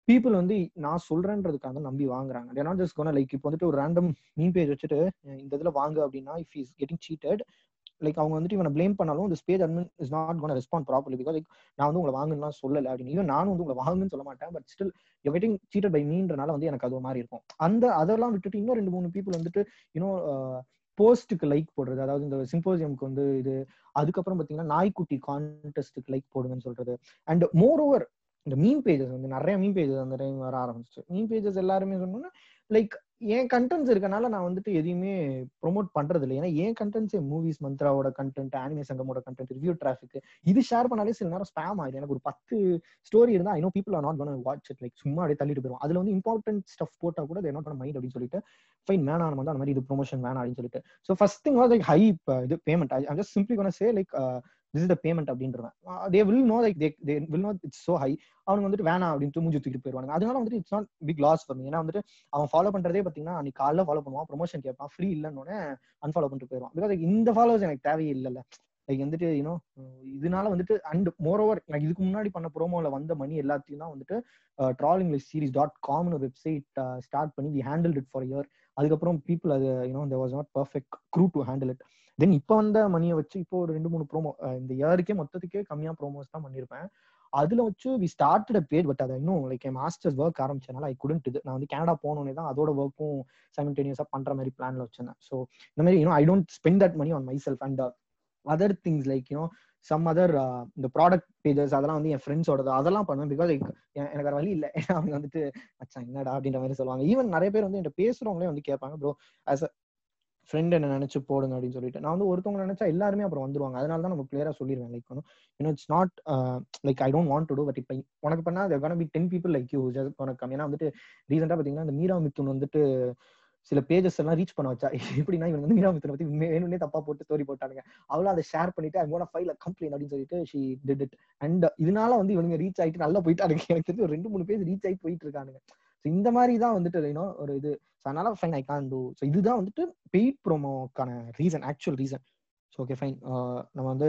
பீப்புள் வந்து நான் சொல்றேன்றதுக்காக நம்பி வாங்குறாங்க. They're not just gonna like இப்போ வந்துட்டு ஒரு ரேண்டம் மீன் பேஜ் வச்சுட்டு இந்த இதுல வாங்க அப்படின்னா if is getting cheated like அவங்க வந்துட்டு இவனை ப்ளேம் பண்ணாலும் இந்த page admin is not gonna respond properly because like நான் வந்து உங்களை வாங்குன்னு சொல்லல அப்படின்னு. ஈவன் நானும் வந்து உங்களை வாங்குன்னு சொல்ல மாட்டேன். But still you getting cheated by மீன்றனால வந்து எனக்கு அது மாதிரி இருக்கும். அந்த அதெல்லாம் விட்டுட்டு இன்னும் ரெண்டு மூணு பீப்புள் வந்துட்டு இன்னும் போஸ்ட்டுக்கு லைக் போடுறது. அதாவது இந்த சிம்போசியம்க்கு வந்து இது அதுக்கப்புறம் பாத்தீங்கன்னா நாய்க்குட்டி கான்டெஸ்ட்டுக்கு லைக் போடுங்கன்னு சொல்றது. அண்ட் மோர் ஓவர் இந்த மீன் பேஜஸ் வந்து நிறைய மீன் பேஜஸ் அந்த டைம் வர ஆரம்பிச்சு மீன் பேஜஸ் எல்லாருமே சொன்னோம்னா லைக் என் கண்டென்ட்ஸ் இருக்கனால நான் வந்துட்டு எதையுமே ப்ரொமோட் பண்றது இல்லை ஏன்னா என் கண்டென்ட்ஸே மூவிஸ் மந்த்ராவோட கண்டென்ட் ஆனிமே சங்கமோட கண்டென்ட் ரிவ்யூ டிராஃபிக் இது ஷேர் பண்ணாலே சில நேரம் ஸ்பேம் ஆகுது எனக்கு ஒரு பத்து ஸ்டோரி இருந்தா I know people are not gonna watch it like சும்மா அப்படியே தள்ளிட்டு போயிடும் அதுல வந்து இம்பார்ட்டன்ட் ஸ்டஃப் போட்டா கூட தேர் நாட் மைண்ட் அப்படின்னு சொல்லிட்டு ஃபைன் வேணாம் நம்ம வந்து அந்த மாதிரி இது ப்ரொமோஷன் வேணாம் அப்படின்னு சொல்லிட்டு. So first thing was like high இது payment I just simply gonna say like this is the payment அப்படின்றவன். They will know like they will know it's so high அவனுக்கு வந்துட்டு வேணாம் அப்படின்னு மூஞ்சி தூக்கிட்டு போயிருவாங்க அதனால வந்துட்டு it's not big loss for ஏன்னா வந்துட்டு அவன் ஃபாலோ பண்றதே பாத்தீங்கன்னா அன்னைக்கு காலைல ஃபாலோ பண்ணுவான் ப்ரொமோஷன் கேட்பான் ஃப்ரீ இல்லைன்னு அன்ஃபாலோ பண்ணிட்டு போயிருவான் பிகாஸ் இந்த ஃபாலோவர்ஸ் எனக்கு தேவையே இல்லைல்ல. லைக் வந்துட்டு யூனோ இதனால வந்துட்டு அண்ட் மோர் ஓவர் எனக்கு இதுக்கு முன்னாடி பண்ண ப்ரோமோல வந்த மணி எல்லாத்தையும் தான் வந்துட்டு ட்ராலிங் லிஸ்ட் சீரிஸ் டாட் காம்னு வெப்சைட் ஸ்டார்ட் பண்ணி we handle it for year அதுக்கப்புறம் பீப்புள் அது you know there was not perfect crew to handle it then இப்போ வந்த மணியை வச்சு இப்போ ஒரு ரெண்டு மூணு ப்ரோமோ இந்த இயருக்கே மொத்தத்துக்கே கம்மியா ப்ரோமோஸ் தான் பண்ணியிருப்பேன் அதுல வச்சு வி ஸ்டார்டட் பேட் பட் அதை இன்னும் லைக் என் மாஸ்டர்ஸ் ஒர்க் ஆரம்பிச்சதுனால ஐ குடன்ட் இது நான் வந்து கனடா போனோடனே தான் அதோட ஒர்க்கும் சைமல்டேனியஸா பண்ற மாதிரி பிளான்ல வச்சிருந்தேன். ஸோ இந்த மாதிரி you know I don't spend that money on myself and other things like you know some other இந்த ப்ராடக்ட் பேஜஸ் அதெல்லாம் வந்து என் ஃப்ரெண்ட்ஸோடது அதெல்லாம் பண்ணுவேன். பிகாஸ் லைக் எனக்கு வேற வழி இல்லை. அவங்க வந்துட்டு அச்சா என்னடா? அப்படின்ற மாதிரி சொல்லுவாங்க. ஈவன் நிறைய பேர் வந்து என்கிட்ட பேசுறவங்களே வந்து கேட்பாங்க ப்ரோ ஆஸ் அ ஃப்ரெண்ட் என்ன நினைச்சு போடுங்க அப்படின்னு சொல்லிட்டு. நான் வந்து ஒருத்தவங்க நினைச்சா எல்லாருமே அப்புறம் வந்துருவாங்க. அதனால தான் நம்ம கிளியரா சொல்லிடுவேன் like you know it's not like I don't want to do but இப்போ உனக்கு பண்ணா அது be ten people like you உனக்கு ஏன்னா வந்துட்டு ரீசெண்டா பாத்தீங்கன்னா இந்த மீரா மித்துன் வந்துட்டு சில பேஜஸ் எல்லாம் ரீச் பண்ண வச்சா. (laughs) எப்படின்னா இவங்க வந்து மீரா மித்துனை பத்தி வேணும்னே தப்பா போட்டு ஸ்டோரி போட்டானுங்க. அவளும் அதை ஷேர் பண்ணிட்டு ஐ கோன ஃபைல் கம்ப்ளைண்ட் அப்படின்னு சொல்லிட்டு ஷி டிட் இட் அண்ட் இதனால வந்து இவங்க ரீச் ஆயிட்டு நல்லா போயிட்டானுங்க. எனக்கு தெரிஞ்சு ஒரு ரெண்டு மூணு பேஜ் ரீச் ஆகி போயிட்டு இருக்கானுங்க. இந்த மாதிரி தான் வந்துட்டு யூனோ ஒரு இது. அதனால fine I can do so இதுதான் வந்துட்டு paid ப்ரோமோக்கான reason actual reason so okay fine நம்ம வந்து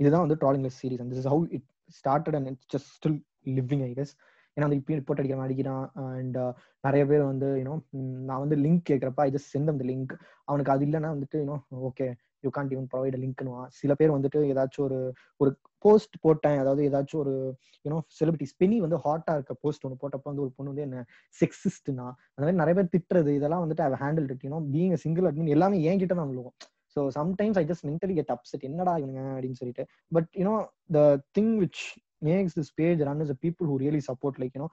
இதுதான் வந்து trolling less series and this how it started and it's just still living I guess ஏன்னா வந்து இப்போ ரிப்போர்ட் அடிக்கிற அடிக்கிறான். அண்ட் uh, நிறைய பேர் வந்து யூனோ நான் வந்து லிங்க் கேட்குறப்ப ஐ ஜஸ்ட் சென்ட் அந்த லிங்க் அவனுக்கு அது இல்லைன்னா வந்துட்டு you know okay you can't இவன் ப்ரொவைட் லிங்க்னுவான் சில பேர் வந்துட்டு ஏதாச்சும் ஒரு ஒரு போஸ்ட் போட்டேன். அதாவது ஏதாச்சும் ஒரு யூனோ செலிபிரிட்டி ஸ்பினி வந்து ஹாட்டா இருக்க போஸ்ட் ஒன்று போட்டப்போ வந்து ஒரு பொண்ணு வந்து என்ன செக்ஸிஸ்ட்னா அந்த மாதிரி நிறைய பேர் திட்டுறது இதெல்லாம் வந்துட்டு அவ ஹேண்டில் இருக்கணும் யூனோ பீங் சிங்கிள் அட்மின் எல்லாமே என்கிட்ட தான் விழுவோம் so sometimes I just mentally get upset என்னடா இவங்க அப்படின்னு சொல்லிட்டு. But you know the thing which makes this page run is people who really support like you know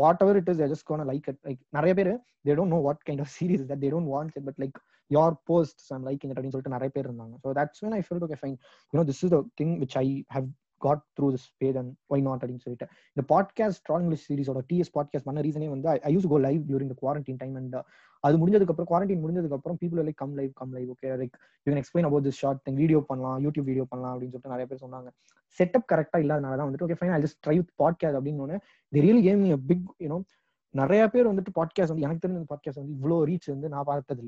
whatever it is just gonna like it like நிறைய பேர் they don't know what kind of series that they don't want it but like your post I'm like it அப்படின்னு சொல்லிட்டு நிறைய பேர் இருந்தாங்க. So that's when I feel okay fine you know this is the thing which I have got through this page and why not அப்படின்னு சொல்லிட்டு. இந்த podcast troll English சீரிஸோட DS podcast பண்ண ரீசனே வந்து I use go live during the quarantine time and அது முடிஞ்சதுக்கு அப்புறம் குவாரண்டைன் முடிஞ்சதுக்கு அப்புறம் people like come live come live okay like you can explain about this short thing video பண்ணலாம் யூடியூப் வீடியோ பண்ணலாம் அப்படின்னு சொல்லிட்டு நிறைய பேர் சொன்னாங்க. செட்டப் கரெக்டாக இல்லாதனால தான் வந்துட்டு okay fine I just try with podcast அப்படின்னு the real came big you know நிறைய பேர் வந்துட்டு பாட்காஸ்ட் வந்து எனக்கு தெரிஞ்ச பாட்காஸ்ட் வந்து இவ்வளோ ரீச் வந்து நான் பார்த்தது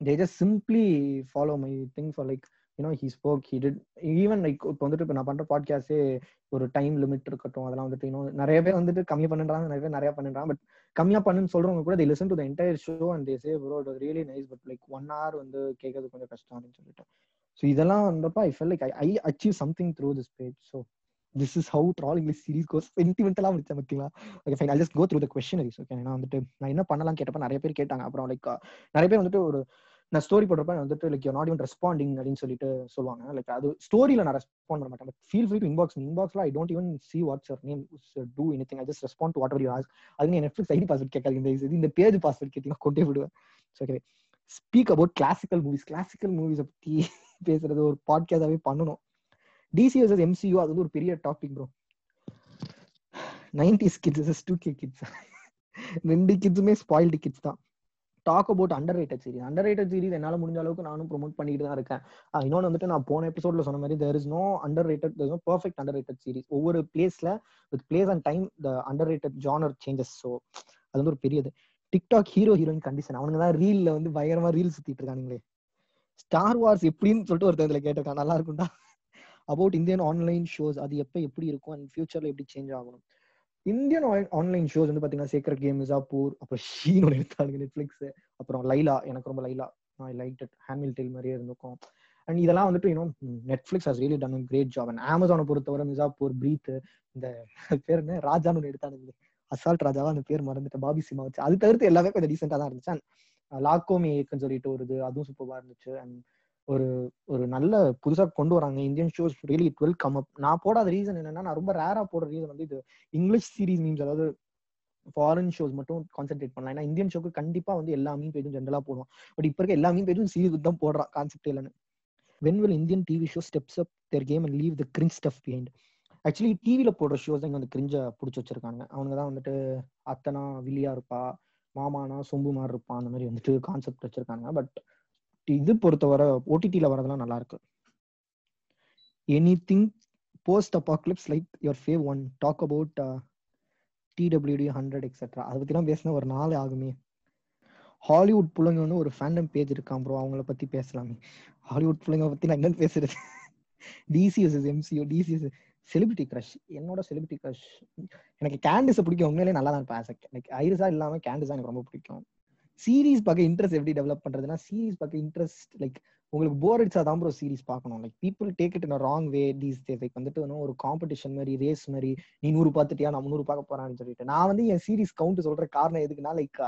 இல்லை they just simply follow my thing for like you know he spoke he did even like இப்போ வந்துட்டு இப்போ நான் பண்ற பாட்காஸ்டே ஒரு டைம் லிமிட் இருக்கட்டும் அதெல்லாம் வந்துட்டு இன்னும் நிறைய பேர் வந்துட்டு கம்மி பண்ணுறாங்க நிறைய பேர் நிறைய பண்ணுறாங்க பட் கம்மியா பண்ணுன்னு சொல்றவங்க கூட they listen to the entire show and they say bro it really nice but like one hour வந்து கேட்கறது கொஞ்சம் கஷ்டம் அப்படின்னு சொல்லிட்டு. ஸோ இதெல்லாம் வந்தப்ப I felt like I achieve something through this page so this is how troll English series goes சென்டிமெண்டலா முடிச்சேன் ஓகேங்களா okay fine I just go through the questionnaires okay நான் வந்துட்டு நான் என்ன பண்ணலாம் கேட்டப்ப நிறைய பேர் கேட்டாங்க. அப்புறம் லைக் நிறைய பேர் வந்துட்டு ஒரு நான் ஸ்டோரி போடுறப்ப வந்துட்டு லைக் நாட் இவன் ரெஸ்பாண்டிங் அப்படின்னு சொல்லிட்டு சொல்லுவாங்க. லைக் அது ஸ்டோரியில நான் ரெஸ்பாண்ட் பண்ண மாட்டேன். But feel free to inbox இன்பாக்ஸ்ல I don't even see what's your name do anything I just respond to whatever you ask அது நீ நெட்ஃபிளிக்ஸ் ஐடி பாஸ்வேர்ட் கேட்காது இந்த இது இந்த பேஜ் பாஸ்வேர்ட் கேட்டீங்கன்னா கொண்டே விடுவேன். Okay speak about classical movies classical மூவிஸை பத்தி பேசுறது ஒரு பாட்காஸ்டாவே பண்ணணும். டிசி வர்சஸ் எம்சியூ அது வந்து ஒரு பெரிய topic bro nineties kids two K kids ரெண்டு கிட்ஸுமே ஸ்பாயில்டு கிட்ஸ் தான். Talk about underrated series underrated series என்னால் முடிஞ்ச அளவுக்கு நானும் ப்ரொமோட் பண்ணிட்டு தான் இருக்கேன். இன்னொன்று வந்துட்டு நான் போன எபிசோட்ல சொன்ன மாதிரி there is no underrated no perfect underrated series ஒவ்வொரு பிளேஸ்ல with place and time the underrated genre changes so அது வந்து ஒரு பெரியது. டிக்டாக் ஹீரோ ஹீரோயின் கண்டிஷன் அவனுங்க தான் ரீல்ல வந்து பயங்கரமா ரீல் சுத்திட்டு இருக்கானுங்களே. ஸ்டார் வார்ஸ் எப்படின்னு சொல்லிட்டு ஒருத்தர் இதுல கேட்டிருக்கான். நல்லா இருக்கும்டா. அபவுட் இந்தியன் ஆன்லைன் ஷோஸ் அது எப்போ எப்படி இருக்கும் அண்ட் ஃபியூச்சர்ல எப்படி சேஞ்ச் ஆகணும். இந்தியன் ஆன்லைன் ஷோஸ் வந்து பாத்தீங்கன்னா சேக்கர் கேம் மிசாப்பூர் அப்புறம் ஷீனோட எடுத்தாங்க நெட்ஃபிளிக்ஸ் அப்புறம் லைலா எனக்கு ரொம்ப Leila. I like it handmaid tale மாதிரியே இருந்திருக்கும். அண்ட் இதெல்லாம் வந்துட்டு you know Netflix has really done great job and அமேசானை பொறுத்தவரை மிசாப்பூர் பிரீத் இந்த பேர் என்ன? ராஜான்னு ஒன்று எடுத்தானுங்க அசால்ட் ராஜாவா அந்த பேர் மறந்துட்டு பாபி சிமா வச்சு. அது தவிர்த்து எல்லாமே கொஞ்சம் டீசெண்டா தான் இருந்துச்சு. அண்ட் லாக்கோமி ஏக்குன்னு சொல்லிட்டு ஒரு இது அதுவும் சூப்பராக இருந்துச்சு. அண்ட் ஒரு ஒரு நல்ல புதுசா கொண்டு வராங்க Indian shows really it will come up நான் போடாத ரீசன் என்னன்னா நான் ரொம்ப ரேரா போடுற ரீசன் வந்து இது இங்கிலீஷ் சீரீஸ் மீன்ஸ் அதாவது ஃபாரின் ஷோஸ் மட்டும் கான்சென்ட்ரேட் பண்ணலாம். ஏன்னா இந்தியன் ஷோக்கு கண்டிப்பா வந்து எல்லா மீன் பேஜும் ஜென்ரலா போடுவோம் பட் இப்போ இருக்க எல்லா மீன் பேஜும் சீரீஸ் தான் போடுறான் கான்செப்ட் இல்லைன்னு. When will Indian TV show steps up their game and leave the cringe stuff behind actually டிவியில போடுற ஷோஸ் தான் இங்க வந்து கிரிஞ்ச பிடிச்சி வச்சிருக்காங்க அவங்க தான் வந்துட்டு அத்தனா வில்லியா இருப்பா மாமானா சொம்பு மாதிரி இருப்பான் அந்த மாதிரி வந்துட்டு கான்செப்ட் வச்சிருக்காங்க பட் இது பொறுத்தவரை ஓடிடியில வரதெல்லாம் நல்லா இருக்கு. Anything post apocalypse like your fave one talk about TWD hundred etcetera அதை பத்திலாம் பேசினா ஒரு நாள் ஆகுமே. ஹாலிவுட் பிள்ளைங்கன்னு ஒரு ஃபேண்டம் பேஜ் இருக்கான் ப்ரோ அவங்கள பத்தி பேசலாமே. ஹாலிவுட் பிள்ளைங்க பத்தி நான் என்னன்னு பேசுறது? டிசிஎஸ்எஸ் எம்சிஓ டிசிஎஸ் செலிபிரிட்டி க்ரஷ் என்னோட செலிபிரிட்டி க்ரஷ் எனக்கு கேண்டிஸை பிடிக்கும். உண்மையிலே நல்லா தான் இருப்பேன் லைக் ஐரிஸா கேண்டிஸ் கேண்டிஸா எனக்கு ரொம்ப பிடிக்கும். சீரீஸ் பார்க்க இன்ட்ரெஸ்ட் எப்படி டெவலப் பண்றதுன்னா சீரீஸ் பார்க்க இன்ட்ரெஸ்ட் லைக் உங்களுக்கு போர் அடிச்சா தான் ப்ரோ சீரிஸ் பார்க்கணும். Like people take it in wrong way these days like வந்துட்டு ஒரு காம்படிஷன் மாதிரி ரேஸ் மாதிரி நீ நூறு பார்த்துட்டியா நான் முந்நூறு பார்க்க போறான்னு சொல்லிட்டு. நான் வந்து என் சீரிஸ் கவுண்ட் சொல்ற காரணம் எதுக்குன்னா லைக்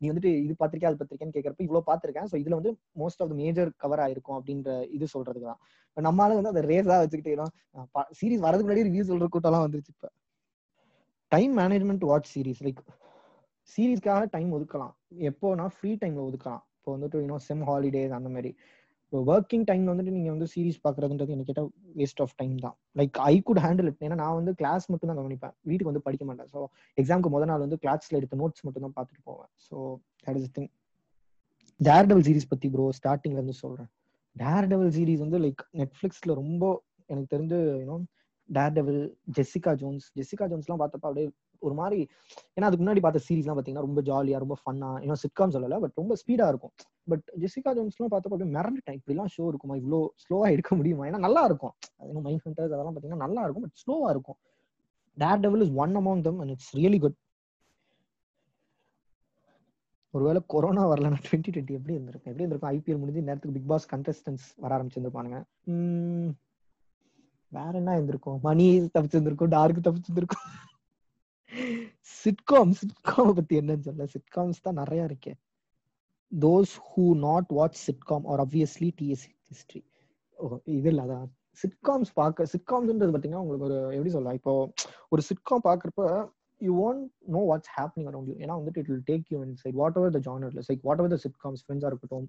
நீ வந்துட்டு இது பார்த்திருக்கியா அது பார்த்திருக்கேன்னு கேட்கறப்ப இவ்வளவு பார்த்திருக்கேன். ஸோ இதுல வந்து most of the major cover ஆயிருக்கும் அப்படின்ற இது சொல்றதுக்கு தான். இப்போ நம்மளால வந்து அந்த ரேஸா வச்சுக்கிட்டே சீரீஸ் வரதுக்கு முன்னாடி ரிவ்யூ சொல்ற கூட்டம்லாம் வந்துருச்சு இப்போ. Time management watch series like சீரீஸ்க்காக time ஒதுக்கலாம். எப்போனா ஃப்ரீ டைம்ல ஒதுக்கலாம். இப்போ வந்துட்டு இன்னும் செம் ஹாலிடேஸ் அந்த மாதிரி. இப்போ ஒர்க்கிங் டைம்ல வந்துட்டு நீங்க வந்து சீரிஸ் பாக்குறதுன்றது எனக்கு கேட்டால் வேஸ்ட் ஆஃப் டைம் தான். Like I could handle it ஏன்னா நான் வந்து கிளாஸ் மட்டும் தான் கவனிப்பேன். வீட்டுக்கு வந்து படிக்க மாட்டேன். ஸோ எக்ஸாமுக்கு முதல் நாள் வந்து கிளாஸ்ல எடுத்த நோட்ஸ் மட்டும் தான் பார்த்துட்டு போவேன். So that is thing Daredevil series பத்தி ப்ரோ ஸ்டார்டிங்ல இருந்து சொல்றேன். டேர் டபுள் சீரிஸ் வந்து லைக் நெட்ஃபிளிக்ஸ்ல ரொம்ப எனக்கு தெரிஞ்சு you know Daredevil Jessica Jones Jessica ஜோன்ஸ்லாம் பார்த்தப்ப அப்படியே ஒரு மாதிரி ஏன்னா அதுக்கு முன்னாடி பார்த்த சீரிஸ்லாம் பார்த்தீங்கன்னா ரொம்ப ஜாலியா ரொம்ப ஃபன்னா இன்னும் சிட்காம் சொல்லல பட் ரொம்ப ஸ்பீடா இருக்கும். பட் ஜெசிகா ஜோன்ஸ்லாம் பார்த்தப்ப அப்படியே மிரண்டுட்டேன். இப்படிலாம் ஷோ இருக்குமா? இவ்வளோ ஸ்லோவா எடுக்க முடியுமா? ஏன்னா நல்லா இருக்கும். அது மைண்ட் ஹண்டர்ஸ் அதெல்லாம் பார்த்தீங்கன்னா நல்லா இருக்கும் பட் ஸ்லோவா இருக்கும். Daredevil is one among them and it's really good ஒருவேளை கொரோனா வரலன்னா டுவெண்ட்டி டுவெண்ட்டி எப்படி இருந்திருக்கும்? எப்படி இருந்திருக்கும்? ஐபிஎல் முடிஞ்சு நேரத்துக்கு பிக் பாஸ் கண்டஸ்டன்ஸ் வர ஆரம்பிச்சிருந்துருப்பானுங்க. வேற என்ன இருந்திருக்கும்? மணி தப்பிச்சிருந்திருக்கும் டார்க் தப்பிச்சிருந்திருக்கும். சிட்காம் சிட்காம் பத்தி என்னன்னு சொல்ல சிட்காம்ஸ் தான் நிறைய இருக்கு. Those who not watch sitcom are obviously DS history ஓ இது இல்ல அதான். சிட்காம்ஸ் பார்க்க சிட்காம்ஸ்ன்றது பார்த்தீங்கன்னா உங்களுக்கு ஒரு எப்படி சொல்லலாம் இப்போ ஒரு சிட்காம் பார்க்குறப்ப you want know what's happening around you ஏன்னா வந்துட்டு it will take you inside whatever the genre like whatever the sitcoms ஃப்ரெண்ட்ஸாக இருக்கட்டும்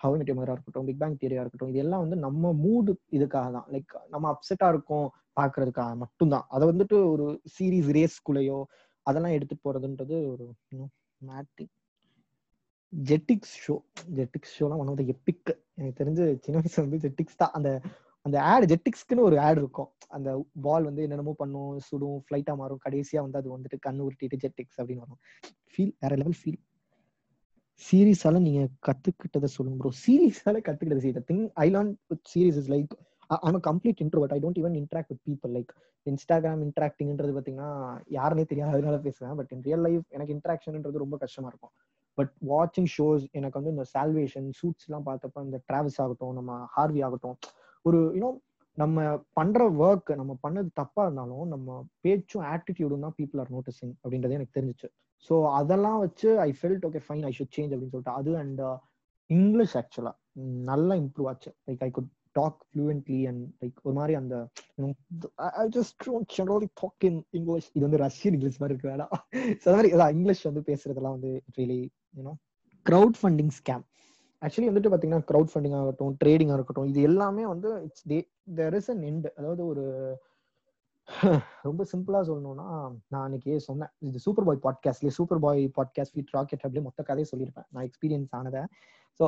ஹவு மெட்டியமராக இருக்கட்டும் பிக் பேங் தியரியா இருக்கட்டும் இதெல்லாம் வந்து நம்ம மூடு இதுக்காக தான். லைக் நம்ம அப்செட்டா இருக்கும் பாக்குறதுக்காக மட்டும்தான். அதை வந்துட்டு ஒரு சீரீஸ் ரேஸ்குள்ளேயோ அதெல்லாம் எடுத்துட்டு போறதுன்றது ஒரு மேட்டிக் ஜெட்டிக்ஸ் ஷோ ஜெட்டிக்ஸ் ஷோலாம் ஒன் ஆஃப் த எப்பிக் எனக்கு தெரிஞ்சு சின்ன வயசுல வந்து ஜெட்டிக்ஸ் தான். அந்த அந்த ஆட் ஜெட்டிக்ஸ்க்குன்னு ஒரு ஆட் இருக்கும். அந்த பால் வந்து என்னென்னமோ பண்ணும் சுடும் ஃப்ளைட்டா மாறும் கடைசியா வந்து அது வந்துட்டு கண்ணு உருட்டிட்டு ஜெட்டிக்ஸ் அப்படின்னு வரும். ஃபீல் வேற லெவல் ஃபீல் சீரியஸால நீங்க கத்துக்கிட்டதை சொல்லுங்க ப்ரோ சீரியஸால கத்துக்கிட்டது see thing I learn with series is like I'm complete introvert I don't even interact with people like Instagram இன்ட்ராக்டிங்ன்றது பார்த்தீங்கன்னா யாருனே தெரியாது அதனால பேசுவேன். பட் இன் ரியல் லைஃப் எனக்கு இன்ட்ராக்ஷன்ன்றது ரொம்ப கஷ்டமா இருக்கும். பட் வாட்சிங் ஷோஸ் எனக்கு வந்து இந்த சால்வேஷன் சூட்ஸ் எல்லாம் பார்த்தப்ப இந்த டிராவல்ஸ் ஆகட்டும் நம்ம ஹார்வி ஆகட்டும் ஒரு யூனோ நம்ம பண்ற ஒர்க் நம்ம பண்ணது தப்பா இருந்தாலும் நம்ம பேச்சும் ஆட்டிடியூடும் தான் பீப்புள் ஆர் நோட்டிசிங் அப்படின்றது எனக்கு தெரிஞ்சிச்சு. ஸோ அதெல்லாம் வச்சு I felt okay fine I should change அப்படின்னு சொல்லிட்டு. அது அண்ட் இங்கிலீஷ் ஆக்சுவலா நல்லா இம்ப்ரூவ் ஆச்சு. Like I could talk fluently and like ஒரு மாதிரி அந்த I just don't generally talk in English இது வந்து ரஷ்யன் இங்கிலீஷ் மாதிரி இருக்கு வேணாம். (laughs) ஸோ அது மாதிரி இங்கிலீஷ் வந்து பேசுறதெல்லாம் வந்து really you know crowdfunding scam actually வந்துட்டு பார்த்தீங்கன்னா க்ரௌட் ஃபண்டிங் ஆகட்டும் ட்ரேடிங்காக இருக்கட்டும் இது எல்லாமே வந்து it's day there is an end அதாவது ஒரு ரொம்ப சிம்பிளா சொல்லணும்னா நான் அன்னைக்கே சொன்னேன் இது super boy பாட்காஸ்ட்லயே super boy podcast feed rocket அப்படியே மொத்த கதையை சொல்லியிருப்பேன். நான் எக்ஸ்பீரியன்ஸ் ஆனதை. ஸோ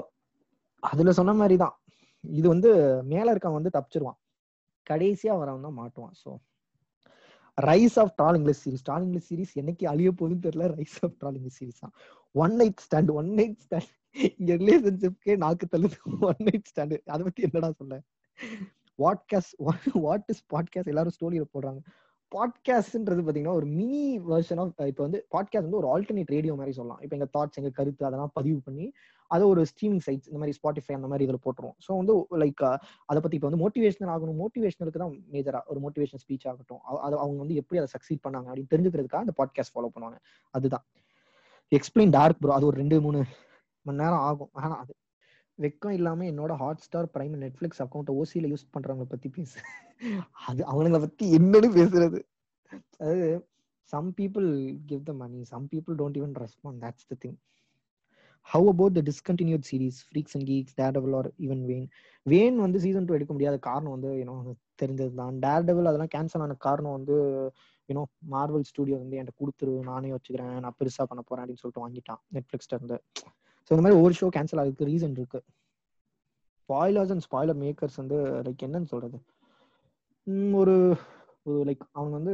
அதுல சொன்ன மாதிரி தான் இது வந்து மேல இருக்கவன் வந்து தப்பிச்சிருவான். கடைசியா வரவன் தான் மாட்டுவான். So rise of doll English series doll English series என்னைக்கு அழிய போகுதுன்னு தெரியல. Rise of doll English series தான். One night stand one night stand இங்க ரிலேஷன்ஷிப்கே நாக்கு தள்ளுது. ஒன் நைட் ஸ்டாண்டு அதை பத்தி என்னடா சொல்ல? வாட்காஸ்ட் வாட் இஸ் பாட்காஸ்ட் எல்லாரும் ஸ்டோரியில் போடுறாங்க. பாட்காஸ்ட்ன்றது பார்த்தீங்கன்னா ஒரு மினி வெர்ஷன் ஆஃப் இப்போ வந்து பாட்காஸ்ட் வந்து ஒரு ஆல்டர்னேட் ரேடியோ மாதிரி சொல்லலாம். இப்போ எங்கள் தாட்ஸ் எங்கள் கருத்து அதெல்லாம் பதிவு பண்ணி அதை ஒரு ஸ்ட்ரீமிங் சைட்ஸ் இந்த மாதிரி ஸ்பாட்டிஃபை அந்த மாதிரி இதில் போட்டுருவோம். ஸோ வந்து லைக் அதை பற்றி இப்போ வந்து மோட்டிவேஷனல் ஆகணும். மோட்டிவேஷனலுக்கு தான் மேஜராக ஒரு மோட்டிவேஷன் ஸ்பீச் ஆகட்டும். அதை அது அவங்க வந்து எப்படி அதை சக்சீட் பண்ணாங்க அப்படின்னு தெரிஞ்சுக்கிறதுக்காக அந்த பாட்காஸ்ட் ஃபாலோ பண்ணுவாங்க. அதுதான். எக்ஸ்பிளைன் டார்க் ப்ரோ அது ஒரு ரெண்டு மூணு மணி நேரம் ஆகும். ஆனால் அது வெக்கம் இல்லாம என்னோட Hotstar Prime Netflix account ஓசியில யூஸ் பண்றவங்க பத்தி பேசு. அது அவனுங்களை பத்தி என்னன்னு பேசுறது. அதாவது some people give the money some people don't even respond that's the thing how about the discontinued series freaks and geeks Daredevil are even when when வந்து சீசன் டூ எடுக்க முடியாத காரணம் வந்து ஏன்னோ தெரிஞ்சது தான். டேர்டபிள் அதெல்லாம் கேன்சல் ஆன காரணம் வந்து யூனோ மார்வல் ஸ்டுடியோ வந்து என்கிட்ட கொடுத்துரு நானே வச்சுக்கிறேன் நான் பெருசா பண்ண போறேன் அப்படின்னு சொல்லிட்டு வாங்கிட்டான் நெட்ஃபிளிக்ஸ்ல இருந்து. ஸோ இந்த மாதிரி ஒவ்வொரு ஷோ கேன்சல் ஆகுதுக்கு ரீசன் இருக்கு. ஸ்பாய்லர்ஸ் அண்ட் ஸ்பாய்லர் மேக்கர்ஸ் வந்து லைக் என்னன்னு சொல்றது? ஒரு லைக் அவங்க வந்து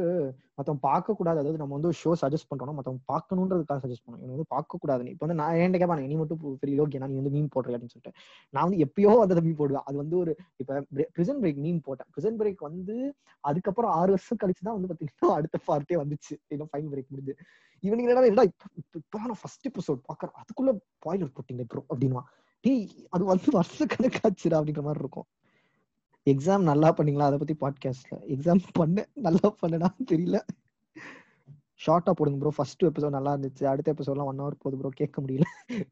மத்தவங்க பார்க்க கூடாது. அதாவது நம்ம வந்து ஷோ சஜஸ்ட் பண்றோம்னா மத்தவங்க பார்க்கணுன்றதுக்காக சஜஸ்ட் பண்ணணும் இவங்க வந்து பார்க்க கூடாது. நீ இப்போ வந்து நான் என்கிட்ட கேட்பாங்க நீ மட்டும் பெரிய யோகியா நீ வந்து மீன் போடுறியா அப்படின்னு சொல்லிட்டு. நான் வந்து எப்பயோ அந்த மீன் போடுவேன். அது வந்து ஒரு இப்ப பிரிசன் பிரேக் மீன் போட்டேன். பிரிசன் பிரேக் வந்து அதுக்கப்புறம் ஆறு வருஷம் கழிச்சு தான் வந்து பாத்தீங்கன்னா (laughs) அடுத்த பார்ட்டே வந்துச்சு. இன்னும் ஃபைன் பிரேக் முடிஞ்சு. இவனுக்கு என்னடா என்னடா இப்ப இப்ப- நான் ஃபர்ஸ்ட் எபிசோட் பாக்குறேன் அதுக்குள்ள பாய்லர் போட்டீங்க ப்ரோ அப்படின்வா டேய் அது வந்து வருஷ கணக்காச்சுடா அப்படிங்கிற மாதிரி இருக்கும். எக்ஸாம் நல்லா பண்ணீங்களா? அதை பத்தி பாட்காஸ்ட்ல எக்ஸாம் பண்ண. நல்லா பண்ணனா தெரியல. ஷார்ட்டா போடுங்க ப்ரோ ஃபர்ஸ்ட் எபிசோட் நல்லா இருந்துச்சு. அடுத்த எபிசோட்லாம் ஒன் ஹவர் போகுது ப்ரோ கேட்க முடியல.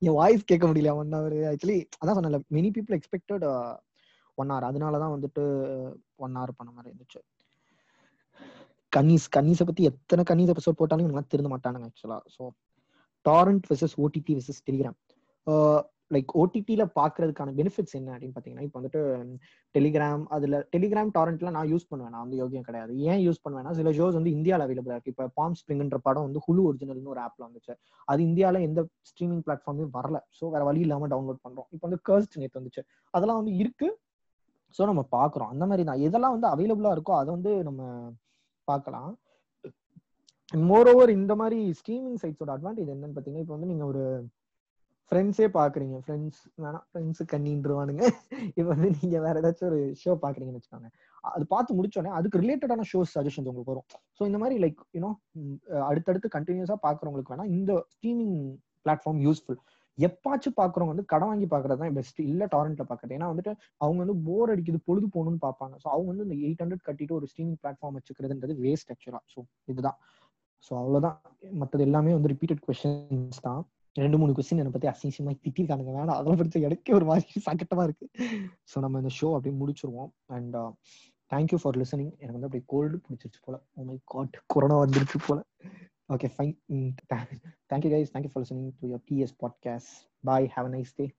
என் வாய்ஸ் கேட்க முடியல. ஒன் ஹவர் ஆக்சுவலி அதான் சொன்னல many people expected one hour அதனால தான் வந்துட்டு uh, ஒன் ஹவர் பண்ண மாதிரி இருந்துச்சு. கன்னிஸ் கன்னிஸை பத்தி எத்தனை கன்னிஸ் எபிசோட் போட்டாலும் இவங்க திருந்த மாட்டானுங்க ஆக்சுவலா so torrent versus OTT versus Telegram like ஓடிடியில் பார்க்கறதுக்கான பெனிஃபிட்ஸ் என்ன அப்படின்னு பார்த்தீங்கன்னா இப்போ வந்துட்டு டெலிகிராம் அதில் டெலிகிராம் டாரண்ட்லாம் நான் யூஸ் பண்ணுவேன். நான் வந்து யோகியம் கிடையாது. ஏன் யூஸ் பண்ணுவேன்னா சில ஷோஸ் வந்து இந்தியாவில் அவைலபிளாக இருக்குது இப்போ பாம் ஸ்ப்ரிங்ன்ற படம் வந்து ஹுலு ஒரிஜினல்னு ஒரு ஆப்ல வந்துச்சு. அது இந்தியாவில் எந்த ஸ்ட்ரீமிங் பிளாட்ஃபார்மே வரல. ஸோ வேற வழி இல்லாமல் டவுன்லோட் பண்ணுறோம் இப்போ வந்து கர்ஸ்ட் நேற்று வந்துச்சு. அதெல்லாம் வந்து இருக்கு. ஸோ நம்ம பார்க்குறோம் அந்த மாதிரி தான். எதெல்லாம் வந்து அவைலபிளாக இருக்கோ அதை வந்து நம்ம பார்க்கலாம் மோர் ஓவர் இந்த மாதிரி ஸ்ட்ரீமிங் சைட்ஸோட அட்வான்டேஜ் என்னன்னு பார்த்தீங்கன்னா இப்போ வந்து நீங்கள் ஒரு ஃப்ரெண்ட்ஸே பாக்குறீங்க. ஃப்ரெண்ட்ஸ் வேணாம் ஃப்ரெண்ட்ஸ் கண்ணின்றுவானுங்க இப்போ வந்து நீங்க வேற ஏதாச்சும் ஒரு ஷோ பாக்குறீங்கன்னு வச்சுக்கோங்க. அது பார்த்து முடிச்சோடனே அதுக்கு ரிலேட்டடான ஷோஸ் சஜஷன்ஸ் உங்களுக்கு வரும். ஸோ இந்த மாதிரி லைக் யூனோ அடுத்தடுத்து கண்டினியூஸா பாக்குறவங்களுக்கு வேணா இந்த ஸ்ட்ரீமிங் பிளாட்ஃபார்ம் யூஸ்ஃபுல் எப்பாச்சும் பாக்குறவங்க வந்து கடன் வாங்கி பாக்குறது தான் பெஸ்ட் இல்ல டாரண்ட்ல பாக்குறது. ஏன்னா வந்துட்டு அவங்க வந்து போர் அடிக்குது பொழுது போகணும்னு பார்ப்பாங்க. ஸோ அவங்க வந்து இந்த எயிட் ஹண்ட்ரட் கட்டிட்டு ஒரு ஸ்ட்ரீமிங் பிளாட்ஃபார்ம் வச்சுக்கிறதுன்றது வேஸ்ட் ஆக்சுவலா ஸோ இதுதான். ஸோ அவ்வளோதான் மற்றது எல்லாமே வந்து ரிப்பீட்டட் கொஸ்டின்ஸ் தான். ரெண்டு மூணு கொஸ்டின் என்னை பத்தி அசிங்கமா திட்டிருக்கானுங்க. வேணாம் அதெல்லாம் படிச்ச எனக்கே ஒரு மாதிரி சங்கட்டமா இருக்கு. ஸோ நம்ம இந்த ஷோ அப்படியே முடிச்சிருவோம். அண்ட் தேங்க்யூ ஃபார் லிசனிங் எனக்கு வந்து அப்படியே கோல்டு பிடிச்சிருச்சு போல. ஓ மை காட் கொரோனா வந்துருச்சு போல. Okay fine thank you guys thank you for listening to your DS podcast bye have a nice day